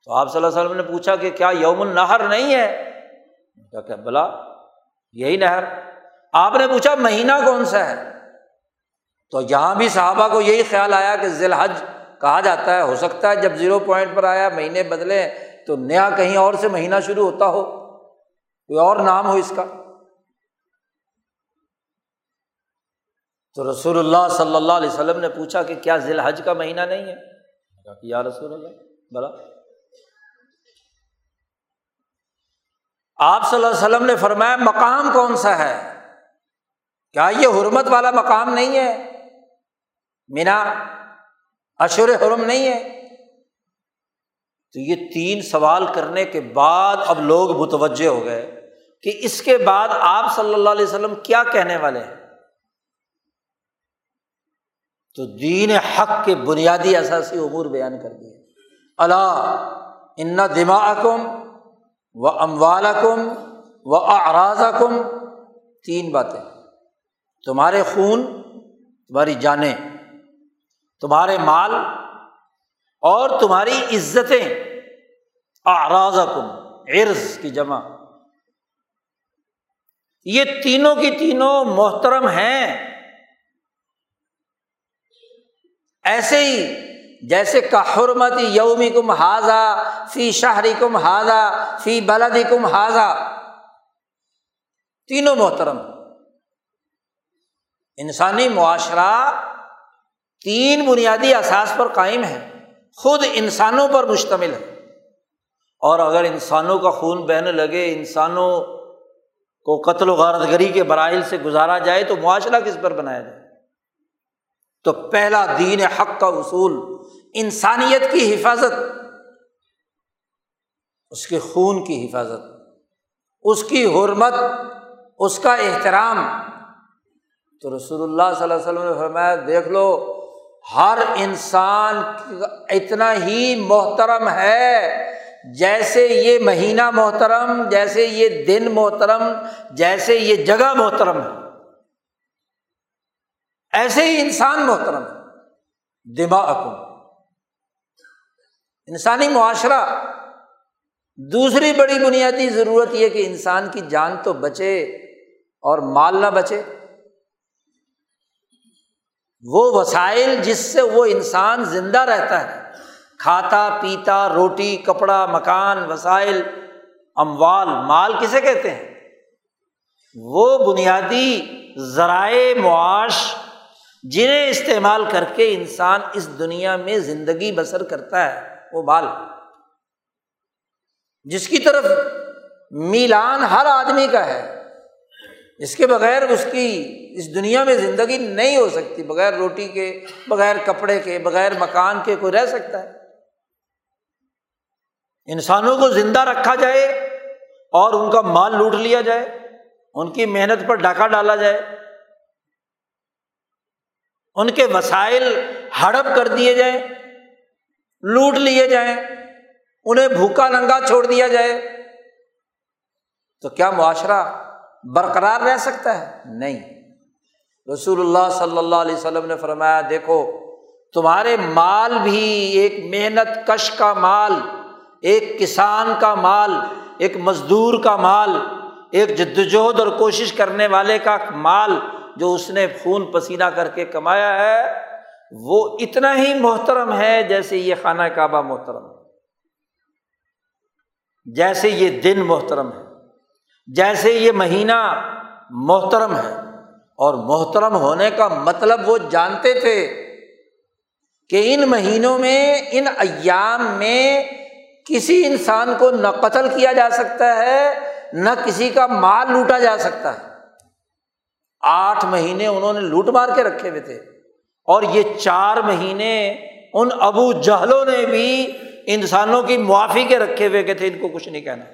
تو آپ صلی اللہ علیہ وسلم نے پوچھا کہ کیا یوم النہر نہیں ہے؟ کیا بلا یہی نہر۔ آپ نے پوچھا مہینہ کون سا ہے؟ تو یہاں بھی صحابہ کو یہی خیال آیا کہ ذیل حج کہا جاتا ہے، ہو سکتا ہے جب زیرو پوائنٹ پر آیا، مہینے بدلے تو نیا کہیں اور سے مہینہ شروع ہوتا ہو، کوئی اور نام ہو اس کا۔ تو رسول اللہ صلی اللہ علیہ وسلم نے پوچھا کہ کیا ذیل حج کا مہینہ نہیں ہے؟ یا رسول اللہ، بلا۔ آپ صلی اللہ علیہ وسلم نے فرمایا، مقام کون سا ہے؟ کیا یہ حرمت والا مقام نہیں ہے؟ مینا اشور حرم نہیں ہے؟ تو یہ تین سوال کرنے کے بعد اب لوگ متوجہ ہو گئے کہ اس کے بعد آپ صلی اللہ علیہ وسلم کیا کہنے والے ہیں۔ تو دین حق کے بنیادی اثاثی امور بیان کر دیے۔ اللہ ان دماغم و اموال کم و اراض کم تین باتیں۔ تمہارے خون، تمہاری جانیں، تمہارے مال اور تمہاری عزتیں اراض کم عرض کی جمع۔ یہ تینوں کی تینوں محترم ہیں۔ ایسے ہی جیسے کا حرمت یومی کم حاضہ فی شہری کم حاضہ فی بلدی کم حاضہ تینوں محترم۔ انسانی معاشرہ تین بنیادی اثاث پر قائم ہے۔ خود انسانوں پر مشتمل ہے۔ اور اگر انسانوں کا خون بہنے لگے، انسانوں کو قتل و غارت گری کے برائل سے گزارا جائے، تو معاشرہ کس پر بنایا جائے؟ تو پہلا دین حق کا اصول، انسانیت کی حفاظت، اس کے خون کی حفاظت، اس کی حرمت، اس کا احترام۔ تو رسول اللہ صلی اللہ علیہ وسلم نے فرمایا، دیکھ لو ہر انسان اتنا ہی محترم ہے جیسے یہ مہینہ محترم، جیسے یہ دن محترم، جیسے یہ جگہ محترم ہے۔ ایسے ہی انسان محترم دماغ انسانی معاشرہ۔ دوسری بڑی بنیادی ضرورت یہ کہ انسان کی جان تو بچے اور مال نہ بچے۔ وہ وسائل جس سے وہ انسان زندہ رہتا ہے۔ کھاتا، پیتا، روٹی، کپڑا، مکان، وسائل، اموال، مال کسے کہتے ہیں؟ وہ بنیادی ذرائع، معاش جنہیں استعمال کر کے انسان اس دنیا میں زندگی بسر کرتا ہے، وہ مال۔ جس کی طرف میلان ہر آدمی کا ہے۔ اس کے بغیر اس کی اس دنیا میں زندگی نہیں ہو سکتی، بغیر روٹی کے، بغیر کپڑے کے، بغیر مکان کے کوئی رہ سکتا ہے۔ انسانوں کو زندہ رکھا جائے اور ان کا مال لوٹ لیا جائے، ان کی محنت پر ڈاکہ ڈالا جائے، ان کے وسائل ہڑپ کر دیے جائیں، لوٹ لیے جائیں، انہیں بھوکا ننگا چھوڑ دیا جائے۔ تو کیا معاشرہ برقرار رہ سکتا ہے؟ نہیں۔ رسول اللہ صلی اللہ علیہ وسلم نے فرمایا، دیکھو، تمہارے مال بھی ایک محنت کش کا مال، ایک کسان کا مال، ایک مزدور کا مال، ایک جدوجہد اور کوشش کرنے والے کا مال جو اس نے خون پسینہ کر کے کمایا ہے، وہ اتنا ہی محترم ہے جیسے یہ خانہ کعبہ محترم ہے۔ جیسے یہ دن محترم ہے۔ جیسے یہ مہینہ محترم ہے اور محترم ہونے کا مطلب وہ جانتے تھے کہ ان مہینوں میں، ان ایام میں کسی انسان کو نہ قتل کیا جا سکتا ہے، نہ کسی کا مال لوٹا جا سکتا ہے۔ آٹھ مہینے انہوں نے لوٹ مار کے رکھے ہوئے تھے۔ اور یہ چار مہینے ان ابو جہلوں نے بھی انسانوں کی معافی کے رکھے ہوئے کہ تھے، ان کو کچھ نہیں کہنا۔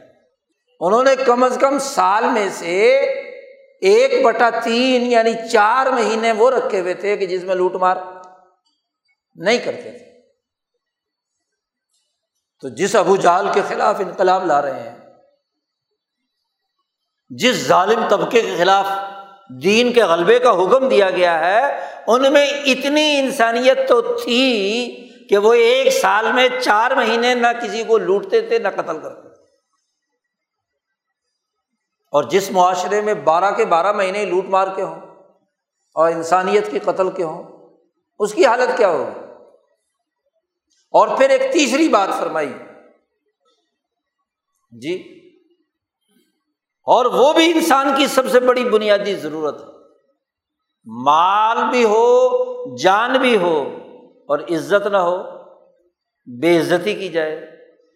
انہوں نے کم از کم سال میں سے ایک بٹا تین یعنی چار مہینے وہ رکھے ہوئے تھے کہ جس میں لوٹ مار نہیں کرتے تھے۔ تو جس ابو جال کے خلاف انقلاب لا رہے ہیں، جس ظالم طبقے کے خلاف دین کے غلبے کا حکم دیا گیا ہے، ان میں اتنی انسانیت تو تھی کہ وہ ایک سال میں چار مہینے نہ کسی کو لوٹتے تھے، نہ قتل کرتے اور جس معاشرے میں بارہ کے بارہ مہینے لوٹ مار کے ہوں اور انسانیت کی قتل کے ہوں، اس کی حالت کیا ہوگی؟ اور پھر ایک تیسری بات فرمائی۔ جی اور وہ بھی انسان کی سب سے بڑی بنیادی ضرورت ہے۔ مال بھی ہو، جان بھی ہو، اور عزت نہ ہو، بے عزتی کی جائے،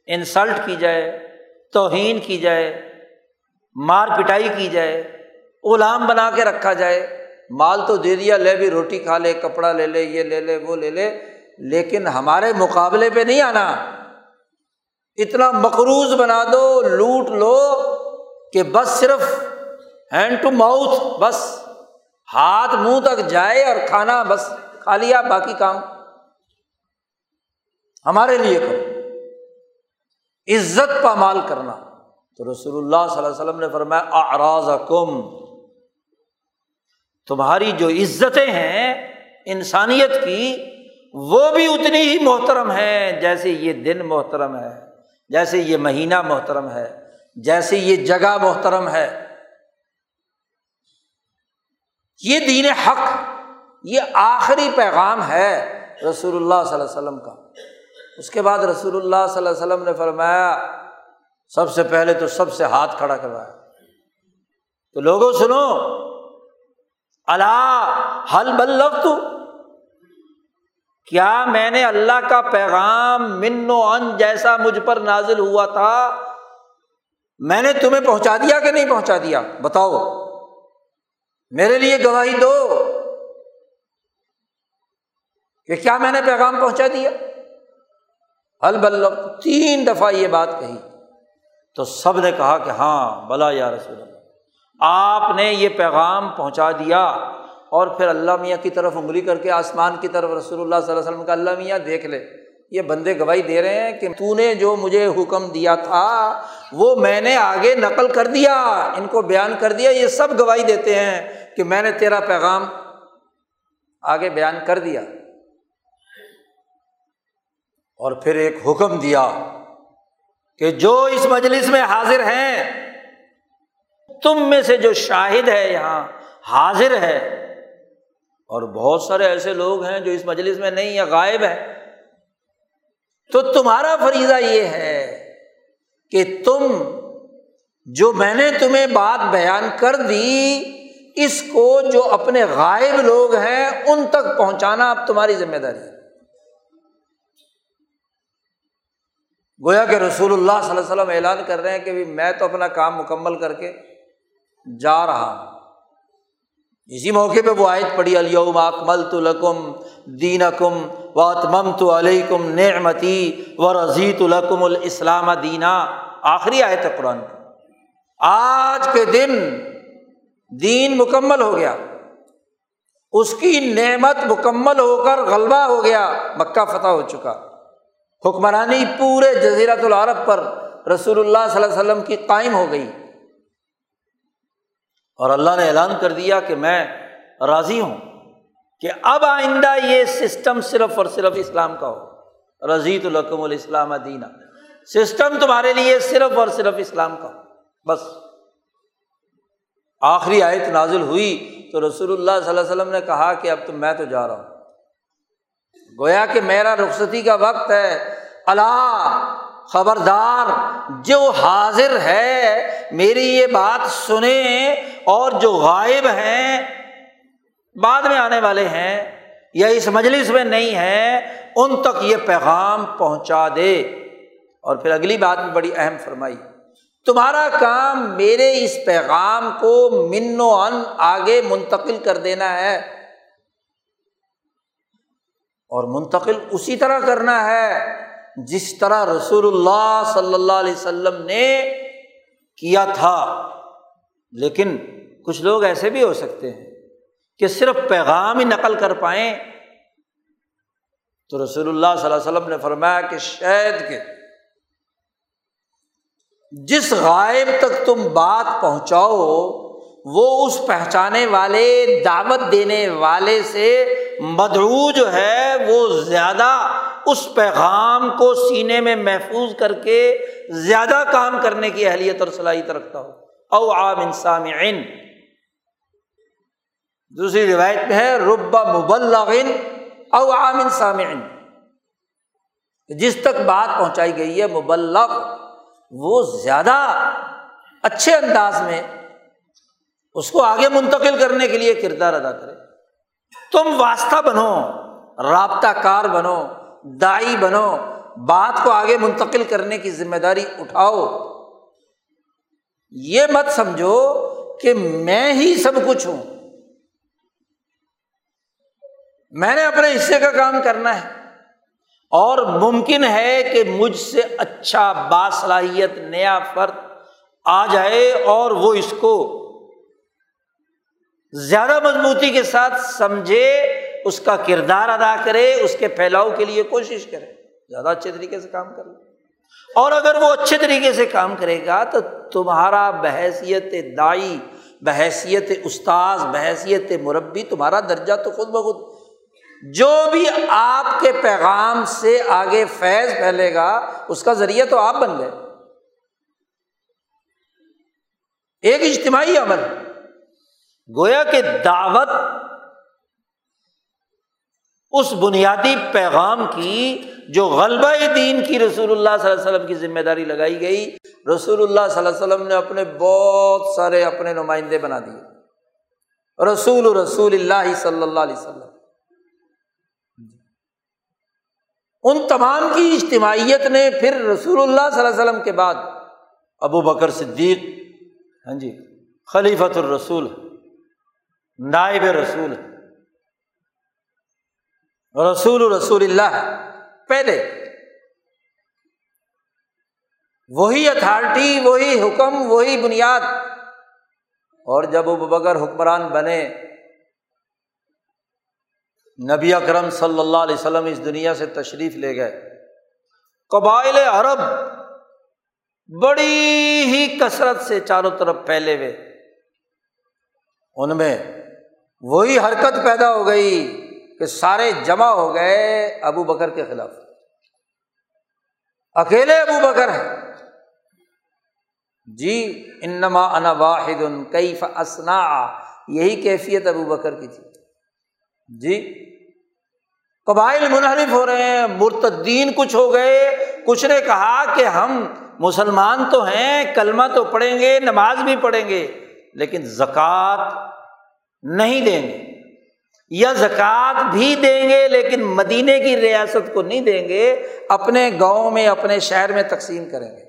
انسلٹ کی جائے، توہین کی جائے مار پٹائی کی جائے، غلام بنا کے رکھا جائے۔ مال تو دے دیا، لے بھی روٹی کھا لے، کپڑا لے لے، یہ لے لے، وہ لے لے۔ لیکن ہمارے مقابلے پہ نہیں آنا۔ اتنا مقروض بنا دو، لوٹ لو کہ بس صرف ہینڈ ٹو ماؤتھ بس۔ ہاتھ منہ تک جائے اور کھانا بس، کھا لیا، باقی کام۔ ہمارے لیے کرو۔ عزت پامال کرنا۔ تو رسول اللہ صلی اللہ علیہ وسلم نے فرمایا اراض کم تمہاری جو عزتیں ہیں انسانیت کی، وہ بھی اتنی ہی محترم ہے جیسے یہ دن محترم ہے، جیسے یہ مہینہ محترم ہے، جیسے یہ جگہ محترم ہے۔ یہ دین حق، یہ آخری پیغام ہے رسول اللہ صلی اللہ علیہ وسلم کا۔ اس کے بعد رسول اللہ صلی اللہ علیہ وسلم نے فرمایا سب سے پہلے تو سب سے ہاتھ کھڑا کروایا۔ تو لوگوں سنو اللہ حل بلغ تو کیا میں نے اللہ کا پیغام من و ان جیسا مجھ پر نازل ہوا تھا؟ میں نے تمہیں پہنچا دیا کہ نہیں پہنچا دیا؟ بتاؤ۔ میرے لیے گواہی دو کہ کیا میں نے پیغام پہنچا دیا؟ البل تین دفعہ یہ بات کہی۔ تو سب نے کہا کہ ہاں بلا یا رسول اللہ۔ آپ نے یہ پیغام پہنچا دیا اور پھر اللہ میاں کی طرف انگلی کر کے آسمان کی طرف رسول اللہ صلی اللہ علیہ وسلم کا اللہ میاں دیکھ لے۔ یہ بندے گواہی دے رہے ہیں کہ تو نے جو مجھے حکم دیا تھا، وہ میں نے آگے نقل کر دیا، ان کو بیان کر دیا۔ یہ سب گواہی دیتے ہیں کہ میں نے تیرا پیغام آگے بیان کر دیا۔ اور پھر ایک حکم دیا۔ کہ جو اس مجلس میں حاضر ہیں، تم میں سے جو شاہد ہے یہاں، حاضر ہے۔ اور بہت سارے ایسے لوگ ہیں جو اس مجلس میں نہیں ہے غائب ہے تو تمہارا فریضہ یہ ہے کہ تم جو میں نے تمہیں بات بیان کر دی، اس کو جو اپنے غائب لوگ ہیں، ان تک پہنچانا اب تمہاری ذمہ داری ہے۔ گویا کہ رسول اللہ صلی اللہ علیہ وسلم اعلان کر رہے ہیں کہ میں تو اپنا کام مکمل کر کے جا رہا ہوں۔ اسی موقع پہ وہ آیت پڑھی الوم اکمل تو لکم دین اکم و تمم تو علیکم نعمتی و رضیت الکم الاسلام دینا آخری آیت ہے قرآن کی۔ آج کے دن دین مکمل ہو گیا۔ اس کی نعمت مکمل ہو کر غلبہ ہو گیا۔ مکہ فتح ہو چکا۔ حکمرانی پورے جزیرت العرب پر رسول اللہ صلی اللہ علیہ وسلم کی قائم ہو گئی۔ اور اللہ نے اعلان کر دیا کہ میں راضی ہوں کہ اب آئندہ یہ سسٹم صرف اور صرف اسلام کا ہو۔ رضیت القم الاسلام دینا۔ سسٹم تمہارے لیے صرف اور صرف اسلام کا ہو۔ بس۔ آخری آیت نازل ہوئی تو رسول اللہ صلی اللہ علیہ وسلم نے کہا کہ اب تو میں تو جا رہا ہوں۔ گویا کہ میرا رخصتی کا وقت ہے۔ اللہ خبردار، جو حاضر ہے، میری یہ بات سنیں اور جو غائب ہیں، بعد میں آنے والے ہیں یا اس مجلس میں نہیں ہیں، ان تک یہ پیغام پہنچا دے۔ اور پھر اگلی بات بھی بڑی اہم فرمائی۔ تمہارا کام میرے اس پیغام کو من و ان آگے منتقل کر دینا ہے۔ اور منتقل اسی طرح کرنا ہے۔ جس طرح رسول اللہ صلی اللہ علیہ وسلم نے کیا تھا، لیکن کچھ لوگ ایسے بھی ہو سکتے ہیں کہ صرف پیغام ہی نقل کر پائیں۔ تو رسول اللہ صلی اللہ علیہ وسلم نے فرمایا کہ شاید کہ جس غائب تک تم بات پہنچاؤ وہ اس پہچانے والے، دعوت دینے والے سے مدعو جو ہے، وہ زیادہ اس پیغام کو سینے میں محفوظ کر کے زیادہ کام کرنے کی اہلیت اور صلاحیت رکھتا ہو۔ او عام انسام عین دوسری روایت میں ہے ربا مبلغن او عام انسام جس تک بات پہنچائی گئی ہے، مبلغ، وہ زیادہ اچھے انداز میں اس کو آگے منتقل کرنے کے لیے کردار ادا کرے۔ تم واسطہ بنو، رابطہ کار بنو دائی بنو، بات کو آگے منتقل کرنے کی ذمہ داری اٹھاؤ۔ یہ مت سمجھو کہ میں ہی سب کچھ ہوں۔ میں نے اپنے حصے کا کام کرنا ہے۔ اور ممکن ہے کہ مجھ سے اچھا باصلاحیت، نیا فرد آ جائے اور وہ اس کو زیادہ مضبوطی کے ساتھ سمجھے، اس کا کردار ادا کرے، اس کے پھیلاؤ کے لیے کوشش کرے۔ زیادہ اچھے طریقے سے کام کر لے۔ اور اگر وہ اچھے طریقے سے کام کرے گا تو تمہارا بحیثیت دائی، بحیثیت استاذ، بحیثیت مربی، تمہارا درجہ تو خود بخود۔ جو بھی آپ کے پیغام سے آگے فیض پھیلے گا، اس کا ذریعہ تو آپ بن گئے۔ ایک اجتماعی عمل۔ گویا کہ دعوت اس بنیادی پیغام کی جو غلبہ دین کی رسول اللہ صلی اللہ علیہ وسلم کی ذمہ داری لگائی گئی، رسول اللہ صلی اللہ علیہ وسلم نے اپنے بہت سارے اپنے نمائندے بنا دیے۔ رسول رسول اللہ صلی اللہ علیہ وسلم۔ ان تمام کی اجتماعیت نے پھر رسول اللہ صلی اللہ علیہ وسلم کے بعد ابو بکر صدیق ہاں جی خلیفۃ الرسول۔ نائب رسول۔ رسول رسول اللہ پہلے وہی اتھارٹی، وہی حکم، وہی بنیاد۔ اور جب ابو بکر حکمران بنے، نبی اکرم صلی اللہ علیہ وسلم اس دنیا سے تشریف لے گئے۔ قبائل عرب بڑی ہی کثرت سے چاروں طرف پھیلے ہوئے۔ ان میں وہی حرکت پیدا ہو گئی کہ سارے جمع ہو گئے ابو بکر کے خلاف۔ اکیلے ابو بکر ہے جی انما انا واحد ان کئی فسنا یہی کیفیت ابو بکر کی تھی۔ جی قبائل منحرف ہو رہے ہیں، مرتدین کچھ ہو گئے۔ کچھ نے کہا کہ ہم مسلمان تو ہیں، کلمہ تو پڑھیں گے، نماز بھی پڑھیں گے، لیکن زکوٰۃ نہیں دیں گے۔ یا زکوٰۃ بھی دیں گے لیکن مدینے کی ریاست کو نہیں دیں گے، اپنے گاؤں میں، اپنے شہر میں تقسیم کریں گے۔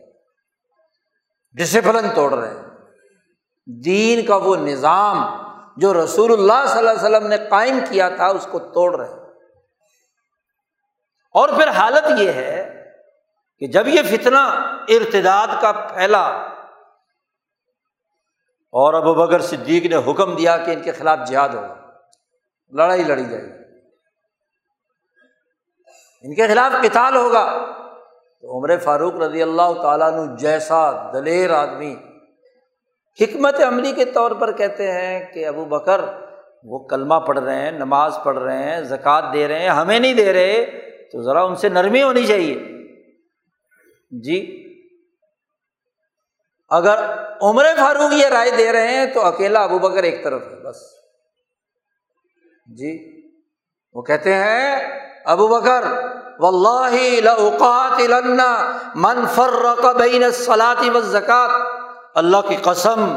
ڈسپلن توڑ رہے ہیں۔ دین کا وہ نظام جو رسول اللہ صلی اللہ علیہ وسلم نے قائم کیا تھا، اس کو توڑ رہے ہیں۔ اور پھر حالت یہ ہے کہ جب یہ فتنہ ارتداد کا پھیلا اور ابو بکر صدیق نے حکم دیا کہ ان کے خلاف جہاد ہوگا۔ لڑائی لڑی جائے گی۔ ان کے خلاف کتال ہوگا۔ تو عمر فاروق رضی اللہ تعالیٰ نے جیسا دلیر آدمی حکمت عملی کے طور پر کہتے ہیں کہ ابو بکر، وہ کلمہ پڑھ رہے ہیں، نماز پڑھ رہے ہیں، زکوٰۃ دے رہے ہیں، ہمیں نہیں دے رہے، تو ذرا ان سے نرمی ہونی چاہیے۔ جی؟ اگر عمر فاروق یہ رائے دے رہے ہیں تو اکیلا ابو بکر ایک طرف ہے، بس۔ جی۔ وہ کہتے ہیں، ابو بکر و اللہ من فرق بین سلاتی و زکات اللہ کی قسم،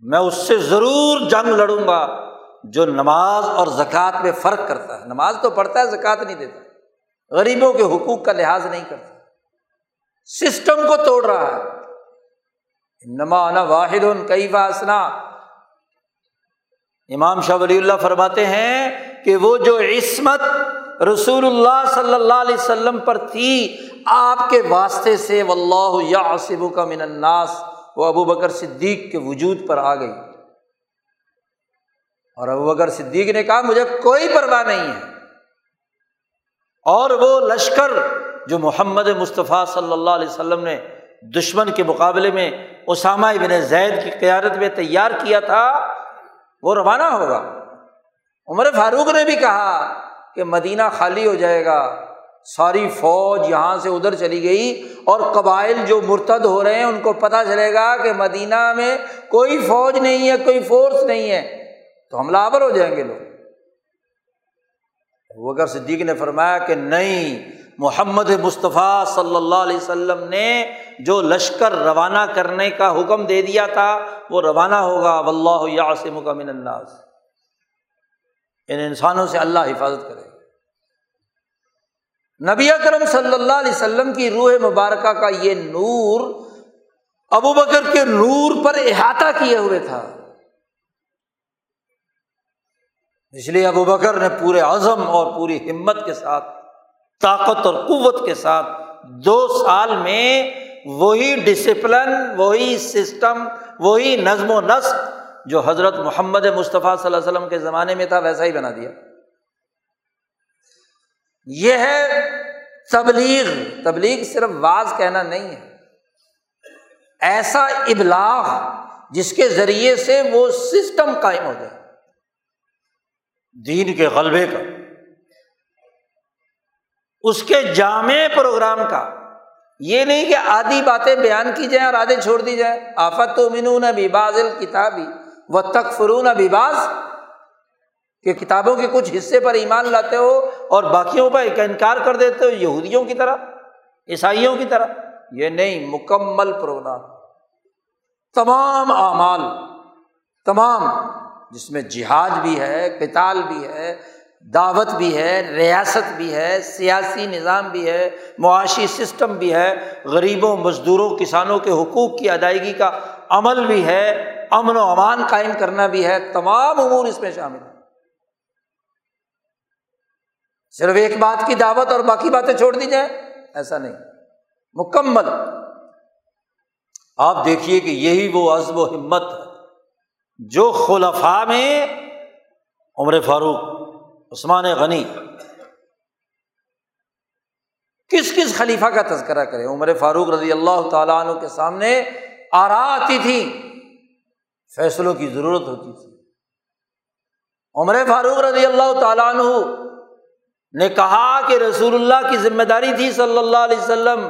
میں اس سے ضرور جنگ لڑوں گا جو نماز اور زکوٰۃ میں فرق کرتا ہے۔ نماز تو پڑھتا ہے زکوٰۃ نہیں دیتا۔ غریبوں کے حقوق کا لحاظ نہیں کرتا۔ سسٹم کو توڑ رہا ہے۔ نما واحد ان کئی واسنا امام شاہ ولی اللہ فرماتے ہیں کہ وہ جو عصمت رسول اللہ صلی اللہ علیہ وسلم پر تھی، آپ کے واسطے سے و اللہ کا من الناس۔ وہ ابو بکر صدیق کے وجود پر آ گئی۔ اور ابو بکر صدیق نے کہا، مجھے کوئی پرواہ نہیں ہے۔ اور وہ لشکر جو محمد مصطفیٰ صلی اللہ علیہ وسلم نے دشمن کے مقابلے میں اسامہ ابن زید کی قیادت میں تیار کیا تھا، وہ روانہ ہوگا۔ عمر فاروق نے بھی کہا کہ مدینہ خالی ہو جائے گا، ساری فوج یہاں سے ادھر چلی گئی اور قبائل جو مرتد ہو رہے ہیں، ان کو پتہ چلے گا کہ مدینہ میں کوئی فوج نہیں ہے، کوئی فورس نہیں ہے۔ تو حملہ آور ہو جائیں گے لوگ۔ وغیر صدیق نے فرمایا کہ نہیں محمد مصطفیٰ صلی اللہ علیہ وسلم نے جو لشکر روانہ کرنے کا حکم دے دیا تھا، وہ روانہ ہوگا۔ و اللہ یاسم کا من الناس۔ ان انسانوں سے اللہ حفاظت کرے۔ نبی اکرم صلی اللہ علیہ وسلم کی روح مبارکہ کا یہ نور ابو بکر کے نور پر احاطہ کیے ہوئے تھا۔ اس لیے ابو بکر نے پورے عزم اور پوری ہمت کے ساتھ طاقت اور قوت کے ساتھ دو سال میں وہی ڈسپلن وہی سسٹم وہی نظم و نسق جو حضرت محمد مصطفیٰ صلی اللہ علیہ وسلم کے زمانے میں تھا، ویسا ہی بنا دیا۔ یہ ہے تبلیغ۔ تبلیغ صرف واز کہنا نہیں ہے۔ ایسا ابلاغ جس کے ذریعے سے وہ سسٹم قائم ہو جائے۔ دین کے غلبے کا۔ اس کے جامع پروگرام کا۔ یہ نہیں کہ آدھی باتیں بیان کی جائیں اور آدھے چھوڑ دی جائیں۔ آفت تو منون بھی بازل کتابی تک فرون اباس کہ کتابوں کے کچھ حصے پر ایمان لاتے ہو اور باقیوں پر انکار کر دیتے ہو، یہودیوں کی طرح، عیسائیوں کی طرح۔ یہ نہیں، مکمل پروگرام۔ تمام اعمال، تمام، جس میں جہاد بھی ہے کتال بھی ہے دعوت بھی ہے، ریاست بھی ہے، سیاسی نظام بھی ہے، معاشی سسٹم بھی ہے، غریبوں، مزدوروں، کسانوں کے حقوق کی ادائیگی کا عمل بھی ہے، امن و امان قائم کرنا بھی ہے، تمام امور اس میں شامل ہیں۔ صرف ایک بات کی دعوت اور باقی باتیں چھوڑ دی جائیں، ایسا نہیں۔ مکمل۔ آپ دیکھیے کہ یہی وہ عزب و ہمت ہے جو خلفا میں عمر فاروق عثمان غنی۔ کس کس خلیفہ کا تذکرہ کرے عمر فاروق رضی اللہ تعالیٰ عنہ کے سامنے آرا آتی تھی، فیصلوں کی ضرورت ہوتی تھی۔ عمر فاروق رضی اللہ تعالیٰ عنہ نے کہا کہ رسول اللہ کی ذمہ داری تھی صلی اللہ علیہ وسلم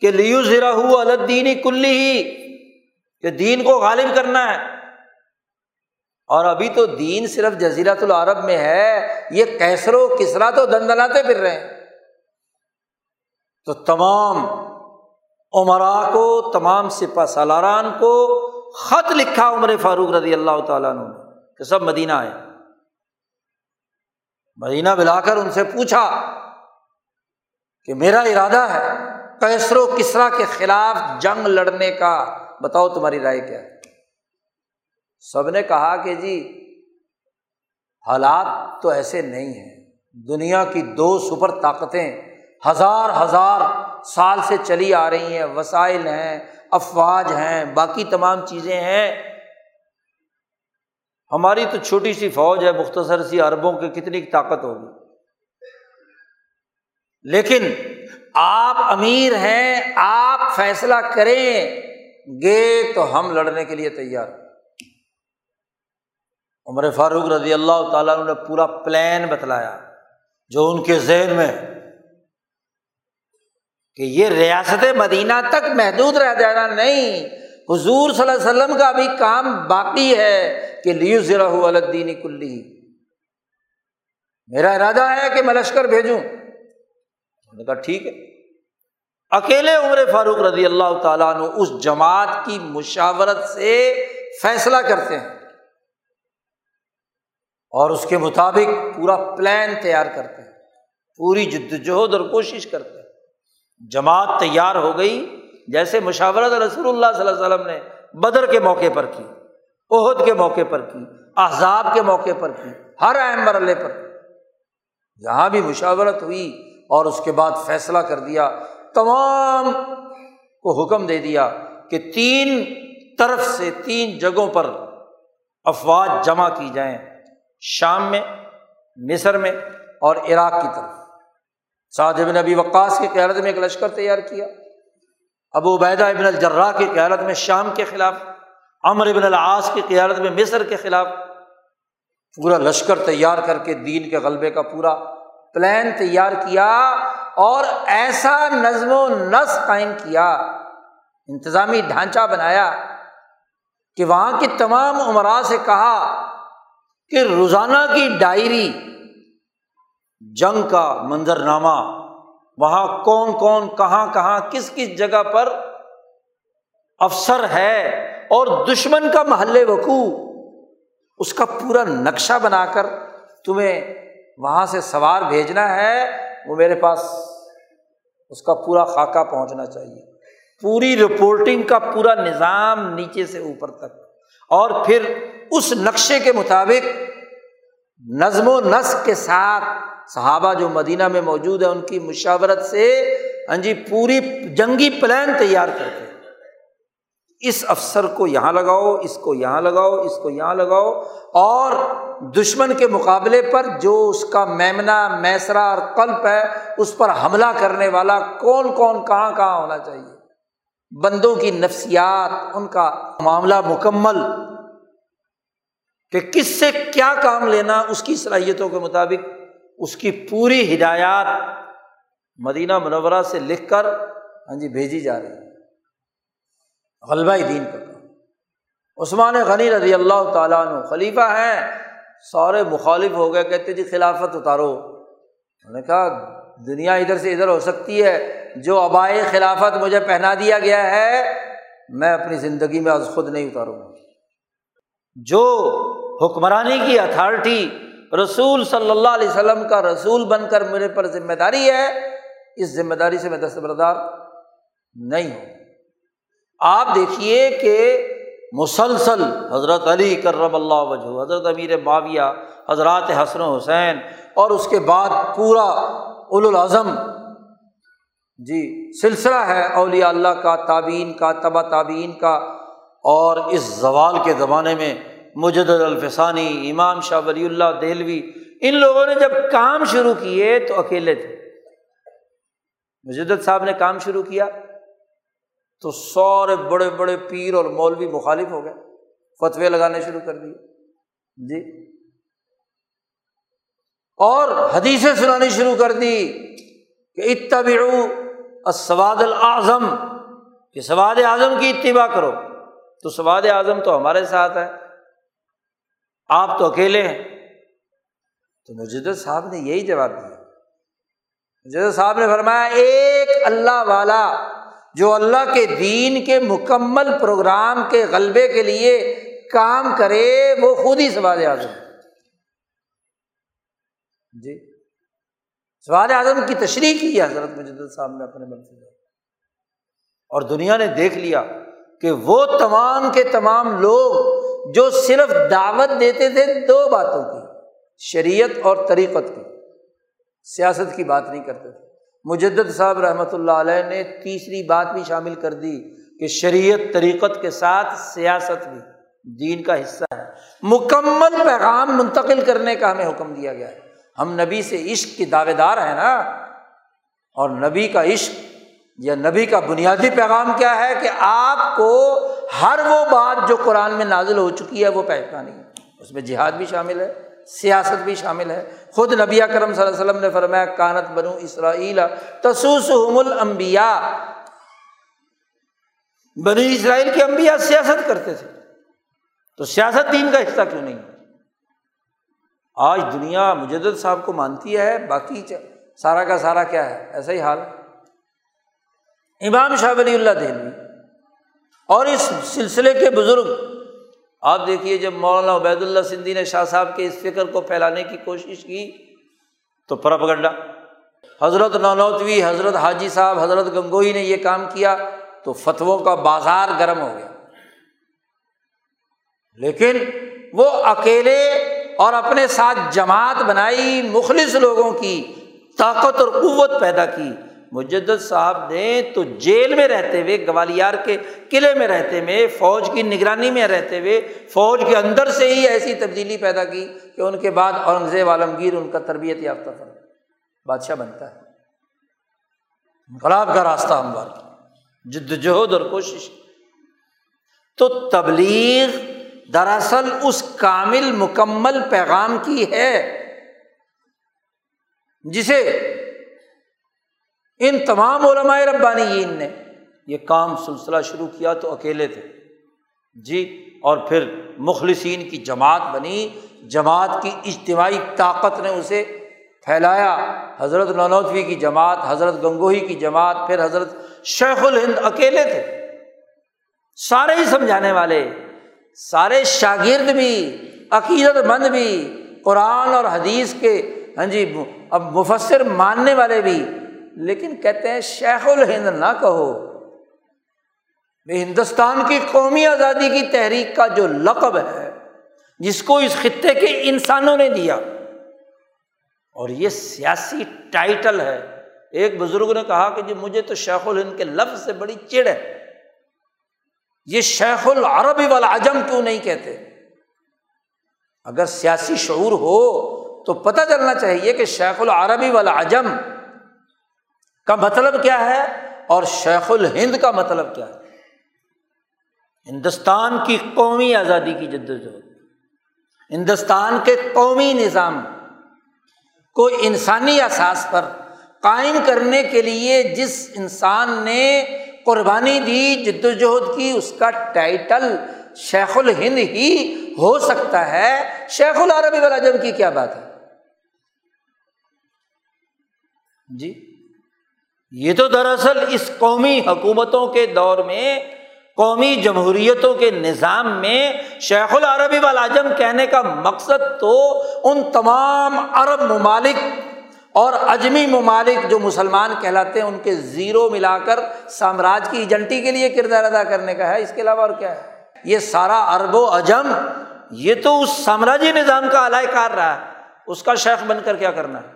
کہ لیو ذرا الدینی کلی ہی، کہ دین کو غالب کرنا ہے۔ اور ابھی تو دین صرف جزیرت العرب میں ہے، یہ کیسر و کسرا تو دندناتے پھر رہے ہیں۔ تو تمام عمرا کو، تمام سپا سالاران کو خط لکھا عمر فاروق رضی اللہ تعالیٰ نے کہ سب مدینہ آئے۔ مدینہ بلا کر ان سے پوچھا کہ میرا ارادہ ہے کیسر و کسرا کے خلاف جنگ لڑنے کا، بتاؤ تمہاری رائے کیا ہے؟ سب نے کہا کہ جی حالات تو ایسے نہیں ہیں۔ دنیا کی دو سپر طاقتیں ہزار ہزار سال سے چلی آ رہی ہیں، وسائل ہیں، افواج ہیں، باقی تمام چیزیں ہیں۔ ہماری تو چھوٹی سی فوج ہے، مختصر سی عربوں کی کتنی طاقت ہوگی۔ لیکن آپ امیر ہیں، آپ فیصلہ کریں، گے تو ہم لڑنے کے لیے تیار۔ عمر فاروق رضی اللہ تعالیٰ نے پورا پلان بتلایا جو ان کے ذہن میں کہ یہ ریاست مدینہ تک محدود رہ جانا نہیں، حضور صلی اللہ علیہ وسلم کا ابھی کام باقی ہے کہ لیو ذرا الدینی کلی۔ میرا ارادہ ہے کہ میں لشکر بھیجوں۔ نے کہا ٹھیک ہے۔ اکیلے عمر فاروق رضی اللہ تعالیٰ نے اس جماعت کی مشاورت سے فیصلہ کرتے ہیں۔ اور اس کے مطابق پورا پلان تیار کرتے ہیں، پوری جدوجہد اور کوشش کرتے ہیں۔ جماعت تیار ہو گئی، جیسے مشاورت رسول اللہ صلی اللہ علیہ وسلم نے بدر کے موقع پر کی عہد کے موقع پر کی، احزاب کے موقع پر کی، ہر اہم مرحلے پر۔ جہاں بھی مشاورت ہوئی اور اس کے بعد فیصلہ کر دیا، تمام کو حکم دے دیا کہ تین طرف سے تین جگہوں پر افواج جمع کی جائیں۔ شام میں، مصر میں اور عراق کی طرف۔ سعد ابن ابی وقاص کی قیادت میں ایک لشکر تیار کیا۔ ابو عبیدہ ابن الجرا کی قیادت میں شام کے خلاف امر ابن العاص کی قیادت میں مصر کے خلاف۔ پورا لشکر تیار کر کے دین کے غلبے کا پورا پلان تیار کیا اور ایسا نظم و نسق قائم کیا، انتظامی ڈھانچہ بنایا کہ وہاں کی تمام عمرا سے کہا کہ روزانہ کی ڈائری، جنگ کا منظرنامہ، وہاں کون کون، کہاں کہاں، کس کس جگہ پر افسر ہے اور دشمن کا محل وقوع، اس کا پورا نقشہ بنا کر تمہیں وہاں سے سوار بھیجنا ہے، وہ میرے پاس اس کا پورا خاکہ پہنچنا چاہیے۔ پوری رپورٹنگ کا پورا نظام نیچے سے اوپر تک۔ اور پھر اس نقشے کے مطابق نظم و نسق کے ساتھ صحابہ جو مدینہ میں موجود ہے ان کی مشاورت سے ہاں جی پوری جنگی پلان تیار کرتے اس افسر کو یہاں لگاؤ، اس کو یہاں لگاؤ، اس کو یہاں لگاؤ اور دشمن کے مقابلے پر جو اس کا میمنا میسرا اور قلب ہے، اس پر حملہ کرنے والا کون کون، کہاں کہاں ہونا چاہیے؟ بندوں کی نفسیات، ان کا معاملہ مکمل کہ کس سے کیا کام لینا، اس کی صلاحیتوں کے مطابق اس کی پوری ہدایات مدینہ منورہ سے لکھ کر ہاں جی بھیجی جا رہی ہے غلبہ دین کا کام عثمان غنی رضی اللہ تعالیٰ عنہ خلیفہ ہیں، سارے مخالف ہو گئے، کہتے جی خلافت اتارو۔ انہوں نے کہا دنیا ادھر سے ادھر ہو سکتی ہے، جو آبائے خلافت مجھے پہنا دیا گیا ہے، میں اپنی زندگی میں از خود نہیں اتاروں گا۔ جو حکمرانی کی اتھارٹی رسول صلی اللہ علیہ وسلم کا رسول بن کر میرے پر ذمہ داری ہے، اس ذمہ داری سے میں دستبردار نہیں ہوں۔ آپ دیکھیے کہ مسلسل حضرت علی کرم اللہ وجہ حضرت امیر معاویہ، حضرات حسن و حسین، اور اس کے بعد پورا الاظم جی سلسلہ ہے اولیاء اللہ کا تعبین کا تبا تعبین کا۔ اور اس زوال کے زمانے میں مجد الفسانی، امام شاہ ولی اللہ دہلوی، ان لوگوں نے جب کام شروع کیے تو اکیلے تھے۔ مجدد صاحب نے کام شروع کیا تو سارے بڑے بڑے پیر اور مولوی مخالف ہو گئے، فتوے لگانے شروع کر دیے۔ جی۔ اور حدیثیں سنانی شروع کر دی کہ اتبعو السواد العظم کہ سواد اعظم کی اتباع کرو۔ تو سواد اعظم تو ہمارے ساتھ ہے۔ آپ تو اکیلے ہیں۔ تو مجد صاحب نے یہی جواب دیا۔ مجد صاحب نے فرمایا، ایک اللہ والا جو اللہ کے دین کے مکمل پروگرام کے غلبے کے لیے کام کرے، وہ خود ہی سواد اعظم جی۔ سواد اعظم کی تشریح کی ہے، حضرت مجد صاحب نے اپنے من سے اور دنیا نے دیکھ لیا کہ وہ تمام کے تمام لوگ جو صرف دعوت دیتے تھے دو باتوں کی، شریعت اور طریقت کی۔ سیاست کی بات نہیں کرتے تھے۔ مجدد صاحب رحمۃ اللہ علیہ نے تیسری بات بھی شامل کر دی کہ شریعت، طریقت کے ساتھ سیاست بھی دین کا حصہ ہے۔ مکمل پیغام منتقل کرنے کا ہمیں حکم دیا گیا ہے۔ ہم نبی سے عشق کی دعوے دار ہیں نا۔ اور نبی کا عشق یا نبی کا بنیادی پیغام کیا ہے کہ آپ کو ہر وہ بات جو قرآن میں نازل ہو چکی ہے وہ پہچانی۔ اس میں جہاد بھی شامل ہے، سیاست بھی شامل ہے۔ خود نبی کرم صلی اللہ علیہ وسلم نے فرمایا، کانت بنو اسرائیل تسوس الانبیاء۔ بنی اسرائیل کے انبیاء سیاست کرتے تھے۔ تو سیاست دین کا حصہ کیوں نہیں ہے؟ آج دنیا مجدد صاحب کو مانتی ہے، باقی سارا کا سارا کیا ہے؟ ایسا ہی حال۔ امام شاہ ولی اللہ دہلوی۔ اور اس سلسلے کے بزرگ، آپ دیکھیے جب مولانا عبید اللہ سندھی نے شاہ صاحب کے اس فکر کو پھیلانے کی کوشش کی، تو پرپ گنڈا حضرت نونوتوی حضرت حاجی صاحب، حضرت گنگوئی نے یہ کام کیا، تو فتووں کا بازار گرم ہو گیا۔ لیکن وہ اکیلے اور اپنے ساتھ جماعت بنائی، مخلص لوگوں کی طاقت اور قوت پیدا کی۔ مجد صاحب نے تو جیل میں رہتے ہوئے، گوالیار کے قلعے میں رہتے ہوئے، فوج کی نگرانی میں رہتے ہوئے، فوج کے اندر سے ہی ایسی تبدیلی پیدا کی کہ ان کے بعد اورنگزیب عالمگیر ان کا تربیت یافتہ تھا بادشاہ بنتا ہے۔ انقلاب کا راستہ ہموار جد جہد اور کوشش۔ تو تبلیغ دراصل اس کامل مکمل پیغام کی ہے جسے ان تمام علماء ربانی نے یہ کام سلسلہ شروع کیا تو اکیلے تھے۔ جی اور پھر مخلصین کی جماعت بنی۔ جماعت کی اجتماعی طاقت نے اسے پھیلایا۔ حضرت نونوتوی کی جماعت، حضرت گنگوہی کی جماعت، پھر حضرت شیخ الہند اکیلے تھے۔ سارے ہی سمجھانے والے۔ سارے شاگرد بھی، عقیدت مند بھی، قرآن اور حدیث کے ہاں جی اب مفصر ماننے والے بھی۔ لیکن کہتے ہیں، شیخ الہند نہ کہو۔ ہندوستان کی قومی آزادی کی تحریک کا جو لقب ہے، جس کو اس خطے کے انسانوں نے دیا، اور یہ سیاسی ٹائٹل ہے۔ ایک بزرگ نے کہا کہ جی مجھے تو شیخ الہند کے لفظ سے بڑی چڑ ہے۔ یہ شیخ العربی والعجم کیوں نہیں کہتے؟ اگر سیاسی شعور ہو تو پتہ چلنا چاہیے کہ شیخ العربی والعجم کا مطلب کیا ہے اور شیخ الہند کا مطلب کیا ہے؟ ہندوستان کی قومی آزادی کی جد وجہد ہندوستان کے قومی نظام کو انسانی احساس پر قائم کرنے کے لیے جس انسان نے قربانی دی، جد وجہد کی، اس کا ٹائٹل شیخ الہند ہی ہو سکتا ہے۔ شیخ العربی والم کی کیا بات ہے؟ جی؟ یہ تو دراصل اس قومی حکومتوں کے دور میں، قومی جمہوریتوں کے نظام میں شیخ العربی والاجم کہنے کا مقصد تو ان تمام عرب ممالک اور اجمی ممالک جو مسلمان کہلاتے ہیں، ان کے زیرو ملا کر سامراج کی ایجنٹی کے لیے کردار ادا کرنے کا ہے۔ اس کے علاوہ اور کیا ہے؟ یہ سارا ارب و اجم، یہ تو اس سامراجی نظام کا علائے کار رہا ہے۔ اس کا شیخ بن کر کیا کرنا ہے؟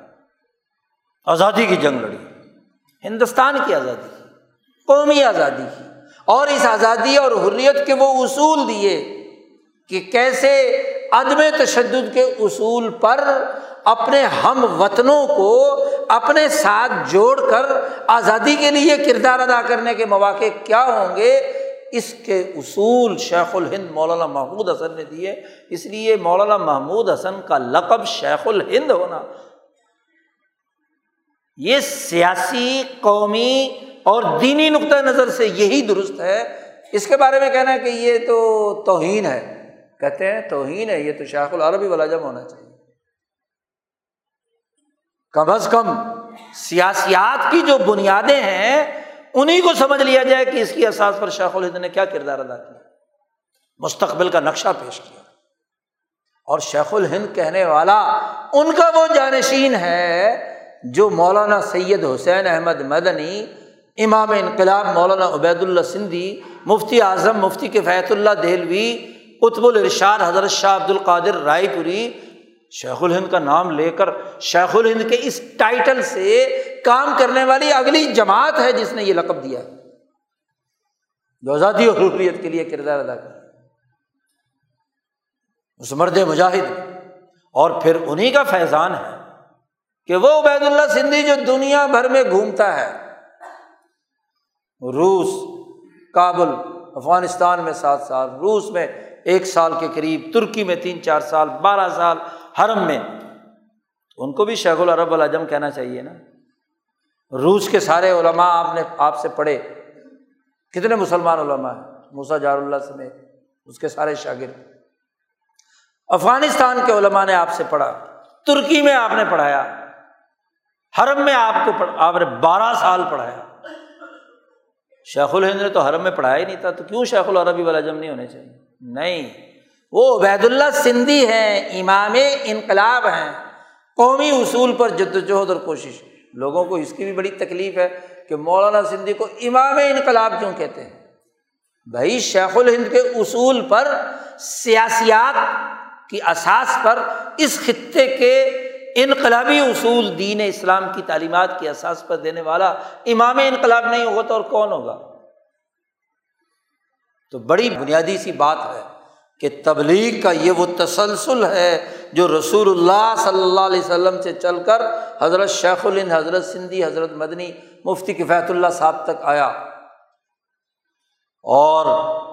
آزادی کی جنگ لڑی۔ ہندوستان کی آزادی کی، قومی آزادی کی۔ اور اس آزادی اور حریت کے وہ اصول دیے کہ کیسے عدم تشدد کے اصول پر اپنے ہم وطنوں کو اپنے ساتھ جوڑ کر آزادی کے لیے کردار ادا کرنے کے مواقع کیا ہوں گے؟ اس کے اصول شیخ الہند مولانا محمود حسن نے دیے۔ اس لیے مولانا محمود حسن کا لقب شیخ الہند ہونا۔ یہ سیاسی، قومی اور دینی نقطۂ نظر سے یہی درست ہے۔ اس کے بارے میں کہنا ہے کہ یہ تو توہین ہے۔ کہتے ہیں توہین ہے، یہ تو شیخ العربی والا جب ہونا چاہیے۔ کم از کم سیاسیات کی جو بنیادیں ہیں انہیں کو سمجھ لیا جائے کہ اس کی احساس پر شیخ الہند نے کیا کردار ادا کیا۔ مستقبل کا نقشہ پیش کیا۔ اور شیخ الہند کہنے والا ان کا وہ جانشین ہے جو مولانا سید حسین احمد مدنی، امام انقلاب مولانا عبید اللہ سندھی، مفتی اعظم مفتی کفیت اللہ دہلوی قطب الرشاد حضرت شاہ عبد القادر رائے پوری شیخ الہند کا نام لے کر شیخ الہند کے اس ٹائٹل سے کام کرنے والی اگلی جماعت ہے جس نے یہ لقب دیا جو آزادی اور حریت کے لیے کردار ادا کر اس مرد مجاہد اور پھر انہیں کا فیضان ہے کہ وہ عبید اللہ سندھی جو دنیا بھر میں گھومتا ہے، روس، کابل، افغانستان میں سات سال روس میں ایک سال کے قریب ترکی میں تین چار سال بارہ سال حرم میں۔ ان کو بھی شیخ العرب العجم کہنا چاہیے نا۔ روس کے سارے علماء آپ نے آپ سے پڑھے۔ کتنے مسلمان علماء ہیں؟ موسا جار اللہ سمیت اس کے سارے شاگرد۔ افغانستان کے علماء نے آپ سے پڑھا۔ ترکی میں آپ نے پڑھایا۔ حرم میں آپ کو آپ نے بارہ سال پڑھایا۔ شیخ الہند نے تو حرم میں پڑھایا ہی نہیں تھا۔ تو کیوں شیخ العربی والا جم نہیں ہونے چاہیے؟ نہیں۔ وہ عبید اللہ سندھی ہیں، امام انقلاب ہیں۔ قومی اصول پر جد وجہد اور کوشش۔ لوگوں کو اس کی بھی بڑی تکلیف ہے کہ مولانا سندھی کو امام انقلاب کیوں کہتے ہیں؟ بھائی، شیخ الہند کے اصول پر، سیاسیات کی اساس پر، اس خطے کے انقلابی اصول دین اسلام کی تعلیمات کی احساس پر دینے والا امام انقلاب نہیں ہوگا تو اور کون ہوگا؟ تو بڑی بنیادی سی بات ہے کہ تبلیغ کا یہ وہ تسلسل ہے جو رسول اللہ صلی اللہ علیہ وسلم سے چل کر حضرت شیخ الند حضرت سندھی، حضرت مدنی، مفتی کفیت اللہ صاحب تک آیا۔ اور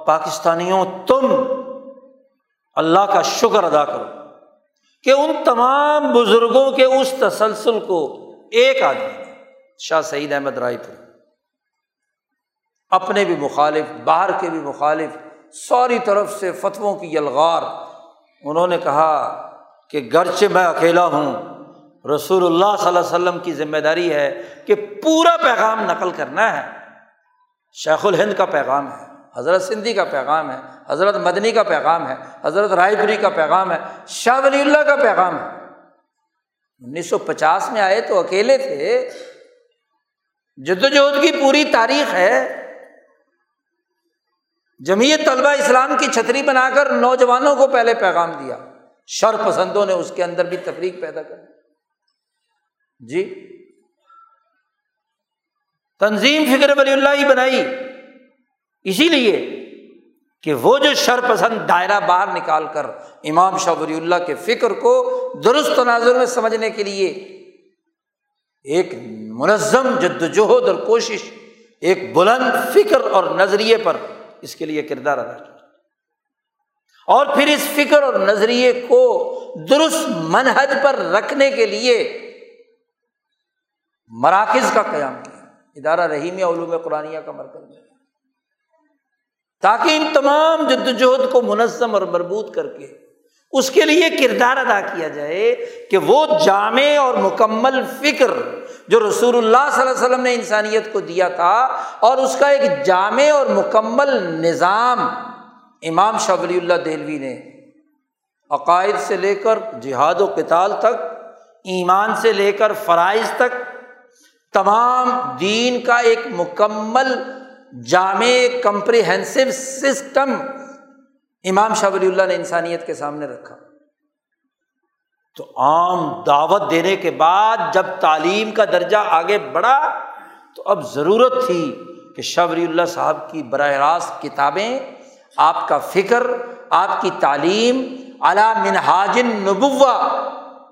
پاکستانیوں، تم اللہ کا شکر ادا کرو کہ ان تمام بزرگوں کے اس تسلسل کو ایک آدمی شاہ سعید احمد رائے پور۔ اپنے بھی مخالف، باہر کے بھی مخالف، ساری طرف سے فتووں کی یلغار۔ انہوں نے کہا کہ گرچہ میں اکیلا ہوں، رسول اللہ صلی اللہ علیہ وسلم کی ذمہ داری ہے کہ پورا پیغام نقل کرنا ہے۔ شیخ الہند کا پیغام ہے، حضرت سندھی کا پیغام ہے، حضرت مدنی کا پیغام ہے، حضرت رائے پوری کا پیغام ہے، شاہ ولی اللہ کا پیغام ہے۔ انیس سو پچاس میں آئے تو اکیلے تھے۔ جد وجہد کی پوری تاریخ ہے۔ جمیعت طلبہ اسلام کی چھتری بنا کر نوجوانوں کو پہلے پیغام دیا۔ شر پسندوں نے اس کے اندر بھی تفریق پیدا کر جی۔ تنظیم فکر ولی اللہ ہی بنائی۔ اسی لیے کہ وہ جو شر پسند دائرہ باہر نکال کر امام شاہ ولی اللہ کے فکر کو درست تناظر میں سمجھنے کے لیے ایک منظم جدوجہد اور کوشش، ایک بلند فکر اور نظریے پر اس کے لیے کردار ادا کیا۔ اور پھر اس فکر اور نظریے کو درست منہج پر رکھنے کے لیے مراکز کا قیام کیا۔ ادارہ رحیم علوم قرآن کا مرکز تاکہ ان تمام جد وجہد کو منظم اور مربوط کر کے اس کے لیے کردار ادا کیا جائے کہ وہ جامع اور مکمل فکر جو رسول اللہ صلی اللہ علیہ وسلم نے انسانیت کو دیا تھا اور اس کا ایک جامع اور مکمل نظام امام شاہ ولی اللہ دہلوی نے عقائد سے لے کر جہاد و کتال تک، ایمان سے لے کر فرائض تک، تمام دین کا ایک مکمل جامع کمپریہنسو سسٹم امام شاہ ولی اللہ نے انسانیت کے سامنے رکھا۔ تو عام دعوت دینے کے بعد جب تعلیم کا درجہ آگے بڑھا تو اب ضرورت تھی کہ شاہ ولی اللہ صاحب کی براہ راست کتابیں، آپ کا فکر، آپ کی تعلیم اعلیٰ منہاجن نبوا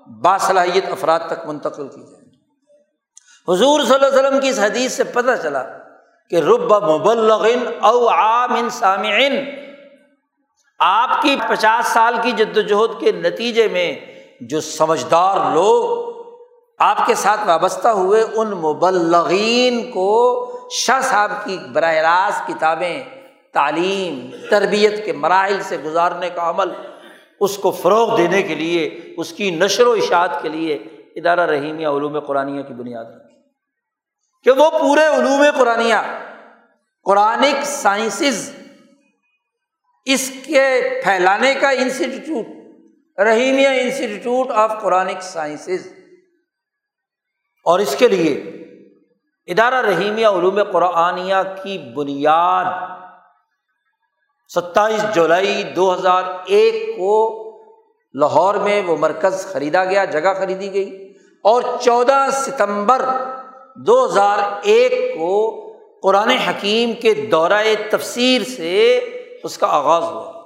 باصلاحیت افراد تک منتقل کی جائے۔ حضور صلی اللہ علیہ وسلم کی اس حدیث سے پتہ چلا کہ رب مبلغن او عام سامعن آپ کی پچاس سال کی جد وجہد کے نتیجے میں جو سمجھدار لوگ آپ کے ساتھ وابستہ ہوئے، ان مبلغین کو شاہ صاحب کی براہ راست کتابیں، تعلیم، تربیت کے مراحل سے گزارنے کا عمل، اس کو فروغ دینے کے لیے، اس کی نشر و اشاعت کے لیے ادارہ رحیمیہ علوم قرآن کی بنیاد رکھی۔ کہ وہ پورے علوم قرآن قرآنک سائنسز، اس کے پھیلانے کا institute Rahimiyah institute of Quranic sciences. اور اس کے لیے ادارہ رحیمیہ علوم قرآنیہ کی بنیاد ستائیس جولائی دو ہزار ایک کو لاہور میں وہ مرکز خریدا گیا، جگہ خریدی گئی۔ اور چودہ ستمبر دو ہزار ایک کو قرآن حکیم کے دورۂ تفسیر سے اس کا آغاز ہوا۔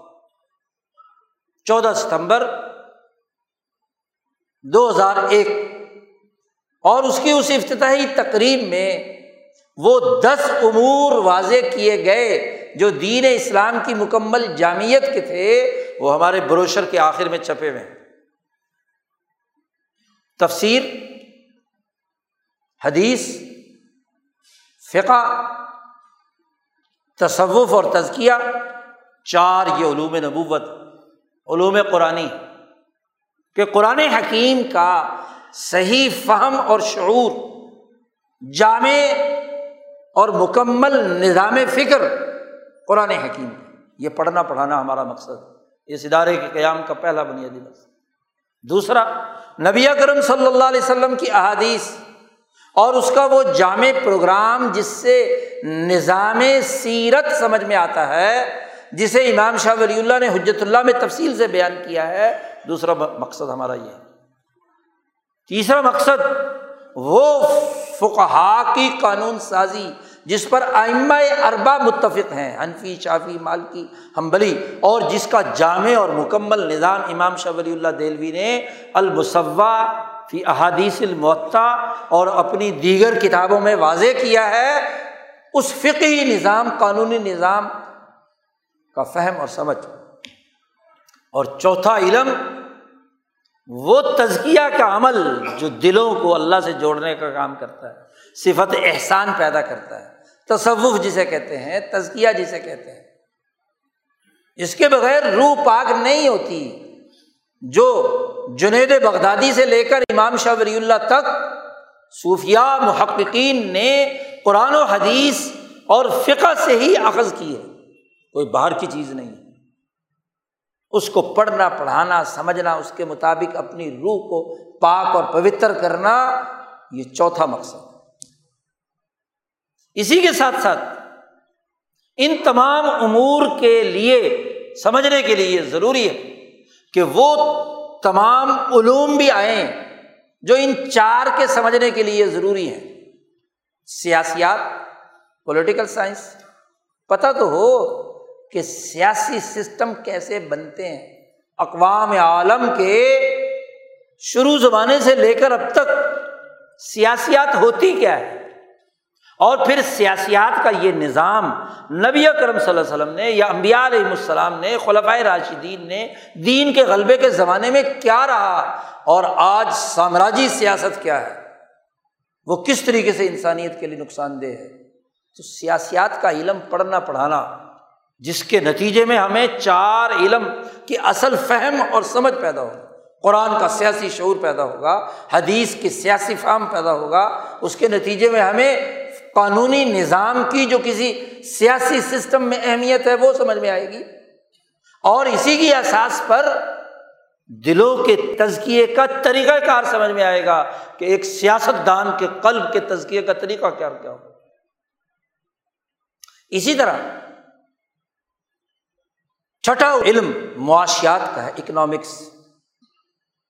چودہ ستمبر دو ہزار ایک۔ اور اس کی اس افتتاحی تقریب میں وہ دس امور واضح کیے گئے جو دین اسلام کی مکمل جامعت کے تھے، وہ ہمارے بروشر کے آخر میں چھپے ہوئے تفسیر، حدیث، فقہ، تصوف اور تزکیہ، چار یہ علوم نبوت۔ علوم قرآن کہ قرآن حکیم کا صحیح فہم اور شعور، جامع اور مکمل نظام فکر قرآن حکیم یہ پڑھنا پڑھانا ہمارا مقصد اس ادارے کے قیام کا پہلا بنیادی مقصد۔ دوسرا، نبی کرم صلی اللہ علیہ وسلم کی احادیث اور اس کا وہ جامع پروگرام جس سے نظام سیرت سمجھ میں آتا ہے جسے امام شاہ ولی اللہ نے حجرت اللہ میں تفصیل سے بیان کیا ہے، دوسرا مقصد ہمارا یہ تیسرا مقصد، وہ فقہا کی قانون سازی، جس پر آئمہ اربا متفق ہیں، حنفی، شافی، مالکی ہمبلی اور جس کا جامع اور مکمل نظام امام شاہ ولی اللہ دہلوی نے المصوع فی احادیث المعطا اور اپنی دیگر کتابوں میں واضح کیا ہے، اس فقی نظام، قانونی نظام کا فہم اور سمجھ۔ اور چوتھا علم، وہ تزکیہ کا عمل جو دلوں کو اللہ سے جوڑنے کا کام کرتا ہے، صفت احسان پیدا کرتا ہے۔ تصوف جسے کہتے ہیں، تزکیہ جسے کہتے ہیں۔ اس کے بغیر روح پاک نہیں ہوتی۔ جو جنید بغدادی سے لے کر امام شاہ ولی اللہ تک صوفیہ محققین نے قرآن و حدیث اور فقہ سے ہی اخذ کی ہے۔ کوئی باہر کی چیز نہیں اس کو پڑھنا، پڑھانا، سمجھنا، اس کے مطابق اپنی روح کو پاک اور پوتر کرنا، یہ چوتھا مقصد اسی کے ساتھ ساتھ ان تمام امور کے لیے سمجھنے کے لیے ضروری ہے کہ وہ تمام علوم بھی آئیں جو ان چار کے سمجھنے کے لیے ضروری ہیں۔ سیاسیات پولیٹیکل سائنس پتہ تو ہو کہ سیاسی سسٹم کیسے بنتے ہیں، اقوام عالم کے شروع زمانے سے لے کر اب تک سیاسیات ہوتی کیا ہے۔ اور پھر سیاسیات کا یہ نظام نبی کرم صلی اللہ علیہ وسلم نے یا امبیا علیہ السلام نے خلفۂ راشدین نے دین کے غلبے کے زمانے میں کیا رہا؟ اور آج سامراجی سیاست کیا ہے؟ وہ کس طریقے سے انسانیت کے لیے نقصان دہ ہے؟ تو سیاسیات کا علم پڑھنا پڑھانا جس کے نتیجے میں ہمیں چار علم کی اصل فہم اور سمجھ پیدا ہوگا قرآن کا سیاسی شعور پیدا ہوگا، حدیث کی سیاسی فہم پیدا ہوگا۔ اس کے نتیجے میں ہمیں قانونی نظام کی جو کسی سیاسی سسٹم میں اہمیت ہے وہ سمجھ میں آئے گی۔ اور اسی کی احساس پر دلوں کے تزکیے کا طریقہ کار سمجھ میں آئے گا کہ ایک سیاست دان کے قلب کے تزکیے کا طریقہ کیا کیا ہوگا۔ اسی طرح چھٹا علم معاشیات کا ہے اکنامکس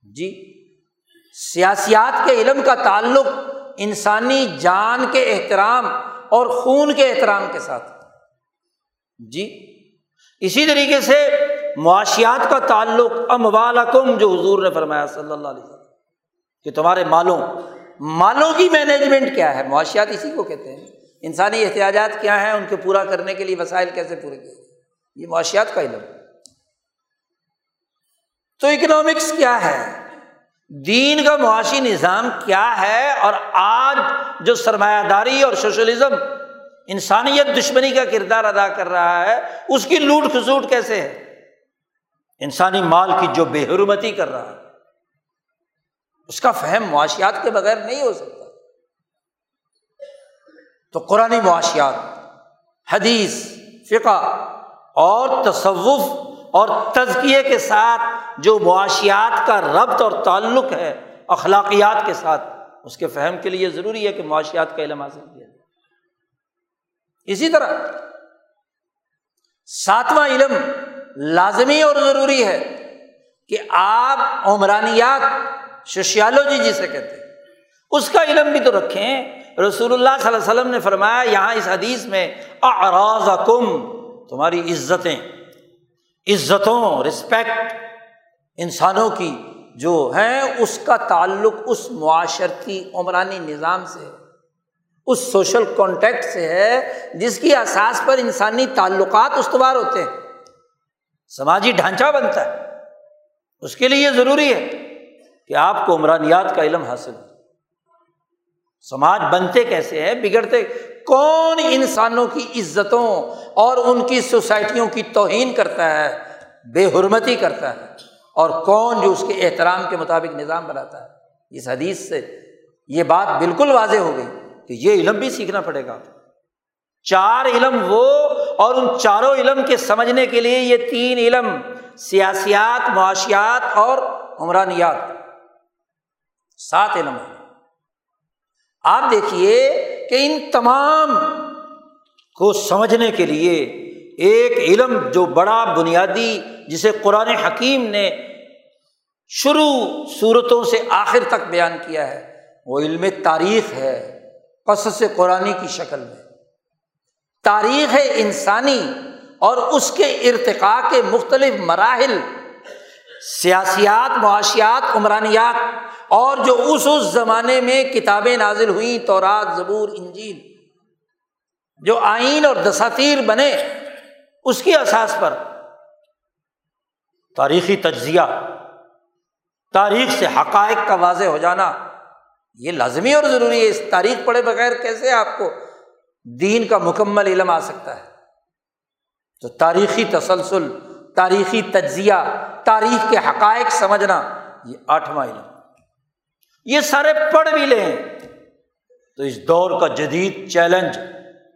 جی سیاسیات کے علم کا تعلق انسانی جان کے احترام اور خون کے احترام کے ساتھ۔ جی اسی طریقے سے معاشیات کا تعلق اموالکم، جو حضور نے فرمایا صلی اللہ علیہ وسلم، کہ تمہارے مالوں مالوں کی مینجمنٹ کیا ہے؟ معاشیات اسی کو کہتے ہیں۔ انسانی احتیاجات کیا ہیں؟ ان کے پورا کرنے کے لیے وسائل کیسے پورے کیے یہ معاشیات کا علم تو اکنامکس کیا ہے؟ دین کا معاشی نظام کیا ہے؟ اور آج جو سرمایہ داری اور سوشلزم انسانیت دشمنی کا کردار ادا کر رہا ہے، اس کی لوٹ کھسوٹ کیسے ہے؟ انسانی مال کی جو بے حرمتی کر رہا ہے۔ اس کا فہم معاشیات کے بغیر نہیں ہو سکتا۔ تو قرآن معاشیات، حدیث، فقہ اور تصوف اور تزکیے کے ساتھ جو معاشیات کا ربط اور تعلق ہے، اخلاقیات کے ساتھ، اس کے فہم کے لیے ضروری ہے کہ معاشیات کا علم حاصل کیا جائے۔ اسی طرح ساتواں علم لازمی اور ضروری ہے کہ آپ عمرانیات سوشیالوجی جسے کہتے ہیں، اس کا علم بھی تو رکھیں۔ رسول اللہ صلی اللہ علیہ وسلم نے فرمایا، یہاں اس حدیث میں اراض کم تمہاری عزتیں، عزتوں رسپیکٹ انسانوں کی جو ہیں، اس کا تعلق اس معاشرتی عمرانی نظام سے اس سوشل کانٹیکٹ سے ہے، جس کی احساس پر انسانی تعلقات استوار ہوتے ہیں۔ سماجی ڈھانچہ بنتا ہے۔ اس کے لیے یہ ضروری ہے کہ آپ کو عمرانیات کا علم حاصل ہو۔ سماج بنتے کیسے ہیں، بگڑتے کون انسانوں کی عزتوں اور ان کی سوسائٹیوں کی توہین کرتا ہے؟ بے حرمتی کرتا ہے۔ اور کون جو اس کے احترام کے مطابق نظام بناتا ہے؟ اس حدیث سے یہ بات بالکل واضح ہو گئی کہ یہ علم بھی سیکھنا پڑے گا۔ چار علم وہ اور ان چاروں علم کے سمجھنے کے لیے یہ تین علم سیاسیات، معاشیات اور عمرانیات۔ سات علم ہے آپ دیکھیے کہ ان تمام کو سمجھنے کے لیے ایک علم جو بڑا بنیادی جسے قرآن حکیم نے شروع صورتوں سے آخر تک بیان کیا ہے، وہ علم تاریخ ہے، قصص قرآن کی شکل میں۔ تاریخ انسانی اور اس کے ارتقاء کے مختلف مراحل، سیاسیات، معاشیات، عمرانیات اور جو اس اس زمانے میں کتابیں نازل ہوئیں تو رات زبور، انجیل، جو آئین اور دساتیر بنے، اس کی احساس پر تاریخی تجزیہ، تاریخ سے حقائق کا واضح ہو جانا، یہ لازمی اور ضروری ہے۔ اس تاریخ پڑھے بغیر کیسے آپ کو دین کا مکمل علم آ سکتا ہے؟ تو تاریخی تسلسل، تاریخی تجزیہ، تاریخ کے حقائق سمجھنا، یہ آٹھواں علم۔ یہ سارے پڑھ بھی لیں۔ تو اس دور کا جدید چیلنج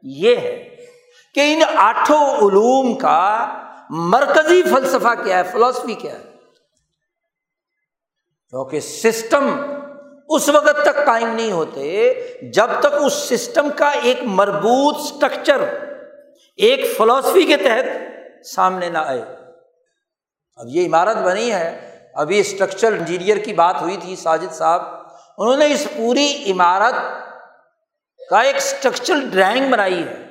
یہ ہے کہ ان آٹھوں علوم کا مرکزی فلسفہ کیا ہے فلاسفی کیا ہے۔ کیونکہ سسٹم اس وقت تک قائم نہیں ہوتے، جب تک اس سسٹم کا ایک مربوط اسٹرکچر ایک فلاسفی کے تحت سامنے نہ آئے۔ اب یہ عمارت بنی ہے۔ ابھی اسٹرکچر انجینئر کی بات ہوئی تھی، ساجد صاحب۔ انہوں نے اس پوری عمارت کا ایک اسٹرکچر ڈرائنگ بنائی ہے۔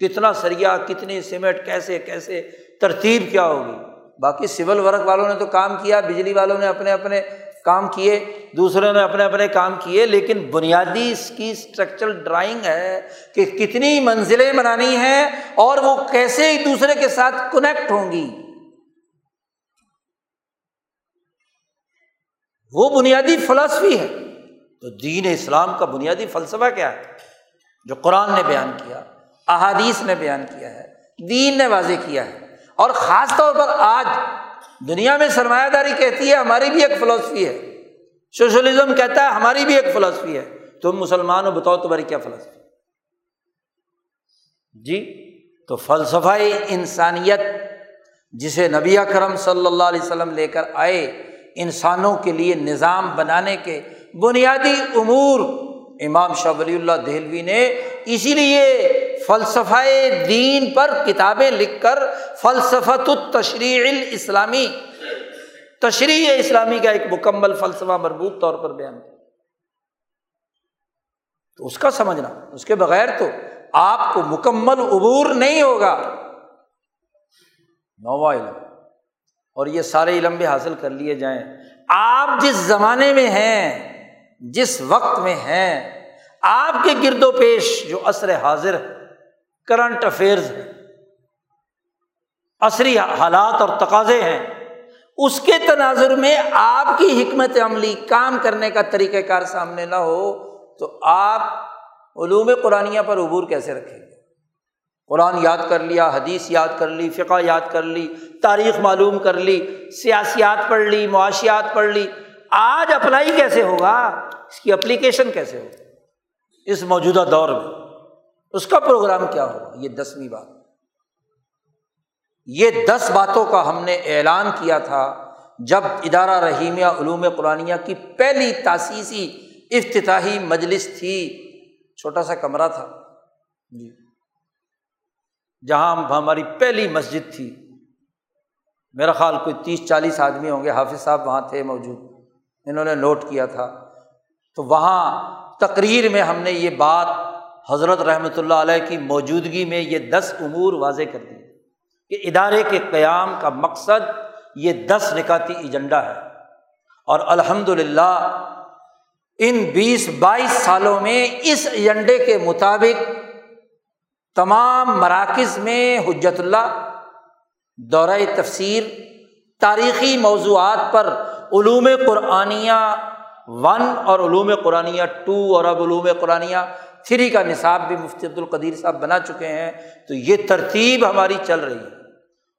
کتنا سریا کتنی سیمنٹ، کیسے کیسے، ترتیب کیا ہوگی؟ باقی سول ورک والوں نے تو کام کیا، بجلی والوں نے اپنے اپنے کام کیے، دوسروں نے اپنے اپنے کام کیے، لیکن بنیادی اس کی اسٹرکچرل ڈرائنگ ہے کہ کتنی منزلیں بنانی ہیں اور وہ کیسے ایک دوسرے کے ساتھ کنیکٹ ہوں گی۔ وہ بنیادی فلاسفی ہے۔ تو دین اسلام کا بنیادی فلسفہ کیا ہے؟ جو قرآن نے بیان کیا، احادیث نے بیان کیا ہے، دین نے واضح کیا ہے۔ اور خاص طور پر آج دنیا میں سرمایہ داری کہتی ہے، ہماری بھی ایک فلاسفی ہے۔ سوشلزم کہتا ہے، ہماری بھی ایک فلاسفی ہے۔ تم مسلمان ہو، بتاؤ تمہاری کیا فلسفی جی تو فلسفہ انسانیت، جسے نبی کرم صلی اللہ علیہ وسلم لے کر آئے، انسانوں کے لیے نظام بنانے کے بنیادی امور۔ امام شاہ ولی اللہ دہلوی نے اسی لیے فلسفہ دین پر کتابیں لکھ کر فلسفت التشریع الاسلامی تشریح اسلامی کا ایک مکمل فلسفہ مربوط طور پر بیان کیا۔ تو اس کا سمجھنا، اس کے بغیر تو آپ کو مکمل عبور نہیں ہوگا۔ نوا علم۔ اور یہ سارے علم بھی حاصل کر لیے جائیں۔ آپ جس زمانے میں ہیں جس وقت میں ہیں، آپ کے گرد و پیش جو عصر حاضر ہے کرنٹ افیئرز ہے عصری حالات اور تقاضے ہیں، اس کے تناظر میں آپ کی حکمت عملی کام کرنے کا طریقہ کار سامنے نہ ہو، تو آپ علوم قرآن پر عبور کیسے رکھیں گے؟ قرآن یاد کر لیا، حدیث یاد کر لی، فقہ یاد کر لی، تاریخ معلوم کر لی، سیاسیات پڑھ لی، معاشیات پڑھ لی آج اپلائی کیسے ہوگا؟ اس کی اپلیکیشن کیسے ہوگی؟ اس موجودہ دور میں اس کا پروگرام کیا ہوگا؟ یہ دسویں بات۔ یہ دس باتوں کا ہم نے اعلان کیا تھا جب ادارہ رحیمیہ علوم قرآن کی پہلی تاسیسی افتتاحی مجلس تھی۔ چھوٹا سا کمرہ تھا۔ جی۔ جہاں ہماری پہلی مسجد تھی۔ میرا خیال کوئی تیس چالیس آدمی ہوں گے حافظ صاحب وہاں تھے موجود۔ انہوں نے نوٹ کیا تھا۔ تو وہاں تقریر میں ہم نے یہ بات حضرت رحمۃ اللہ علیہ کی موجودگی میں یہ دس امور واضح کر دی کہ ادارے کے قیام کا مقصد یہ دس نکاتی ایجنڈا ہے۔ اور الحمد للہ ان بیس بائیس سالوں میں اس ایجنڈے کے مطابق تمام مراکز میں حجت اللہ، دورۂ تفسیر، تاریخی موضوعات پر علوم قرآنیہ ون اور علوم قرآنیہ ٹو اور اب علوم قرآنیہ تھری کا نصاب بھی مفتی عبد القدیر صاحب بنا چکے ہیں، تو یہ ترتیب ہماری چل رہی ہے۔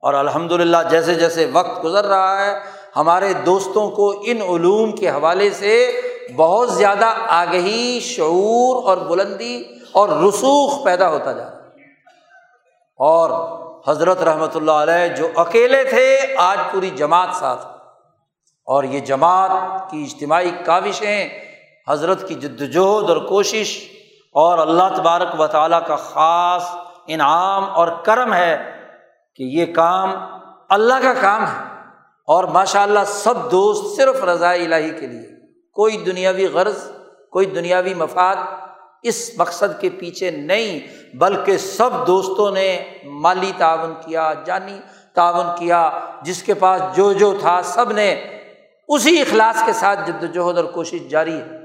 اور الحمد للہ جیسے جیسے وقت گزر رہا ہے، ہمارے دوستوں کو ان علوم کے حوالے سے بہت زیادہ آگہی، شعور اور بلندی اور رسوخ پیدا ہوتا جا رہا اور حضرت رحمۃ اللہ علیہ جو اکیلے تھے، آج پوری جماعت ساتھ۔ اور یہ جماعت کی اجتماعی کاوشیں، حضرت کی جد وجہد اور کوشش اور اللہ تبارک و تعالیٰ کا خاص انعام اور کرم ہے کہ یہ کام اللہ کا کام ہے۔ اور ماشاء اللہ سب دوست صرف رضاء الہی کے لیے۔ کوئی دنیاوی غرض، کوئی دنیاوی مفاد اس مقصد کے پیچھے نہیں، بلکہ سب دوستوں نے مالی تعاون کیا، جانی تعاون کیا، جس کے پاس جو جو تھا سب نے اسی اخلاص کے ساتھ جد وجہد اور کوشش جاری ہے۔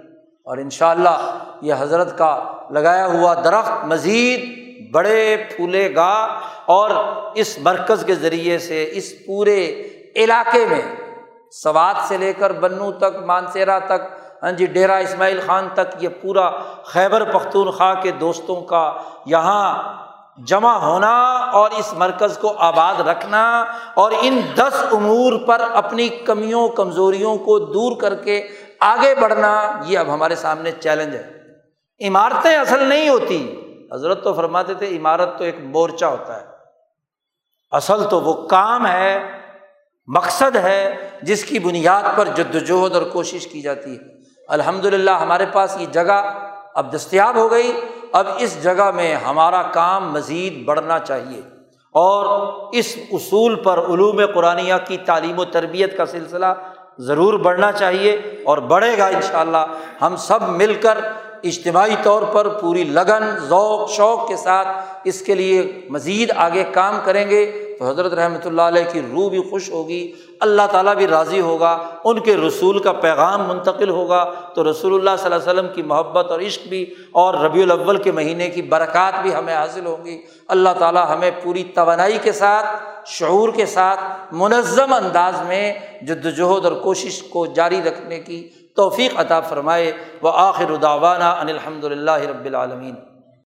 اور ان شاء اللہ یہ حضرت کا لگایا ہوا درخت مزید بڑے پھولے گا اور اس مرکز کے ذریعے سے اس پورے علاقے میں سوات سے لے کر بنو تک مانسیرا تک ہاں جی ڈیرا اسماعیل خان تک یہ پورا خیبر پختونخوا کے دوستوں کا یہاں جمع ہونا اور اس مرکز کو آباد رکھنا اور ان دس امور پر اپنی کمیوں، کمزوریوں کو دور کر کے آگے بڑھنا، یہ اب ہمارے سامنے چیلنج ہے۔ عمارتیں اصل نہیں ہوتی۔ حضرت تو فرماتے تھے، عمارت تو ایک مورچہ ہوتا ہے۔ اصل تو وہ کام ہے، مقصد ہے، جس کی بنیاد پر جدوجہد اور کوشش کی جاتی ہے۔ الحمد للہ ہمارے پاس یہ جگہ اب دستیاب ہو گئی۔ اب اس جگہ میں ہمارا کام مزید بڑھنا چاہیے اور اس اصول پر علوم قرآن کی تعلیم و تربیت کا سلسلہ ضرور بڑھنا چاہیے اور بڑھے گا ان شاء اللہ ہم سب مل کر اجتماعی طور پر پوری لگن ذوق شوق کے ساتھ اس کے لیے مزید آگے کام کریں گے تو حضرت رحمۃ اللہ علیہ کی روح بھی خوش ہوگی، اللہ تعالیٰ بھی راضی ہوگا، ان کے رسول کا پیغام منتقل ہوگا۔ تو رسول اللہ صلی اللہ علیہ وسلم کی محبت اور عشق بھی اور ربیع الاول کے مہینے کی برکات بھی ہمیں حاصل ہوں گی۔ اللہ تعالیٰ ہمیں پوری توانائی کے ساتھ، شعور کے ساتھ، منظم انداز میں جد وجہد اور کوشش کو جاری رکھنے کی توفیق عطا فرمائے۔ وہ آخر ان الحمد للہ رب العالمین۔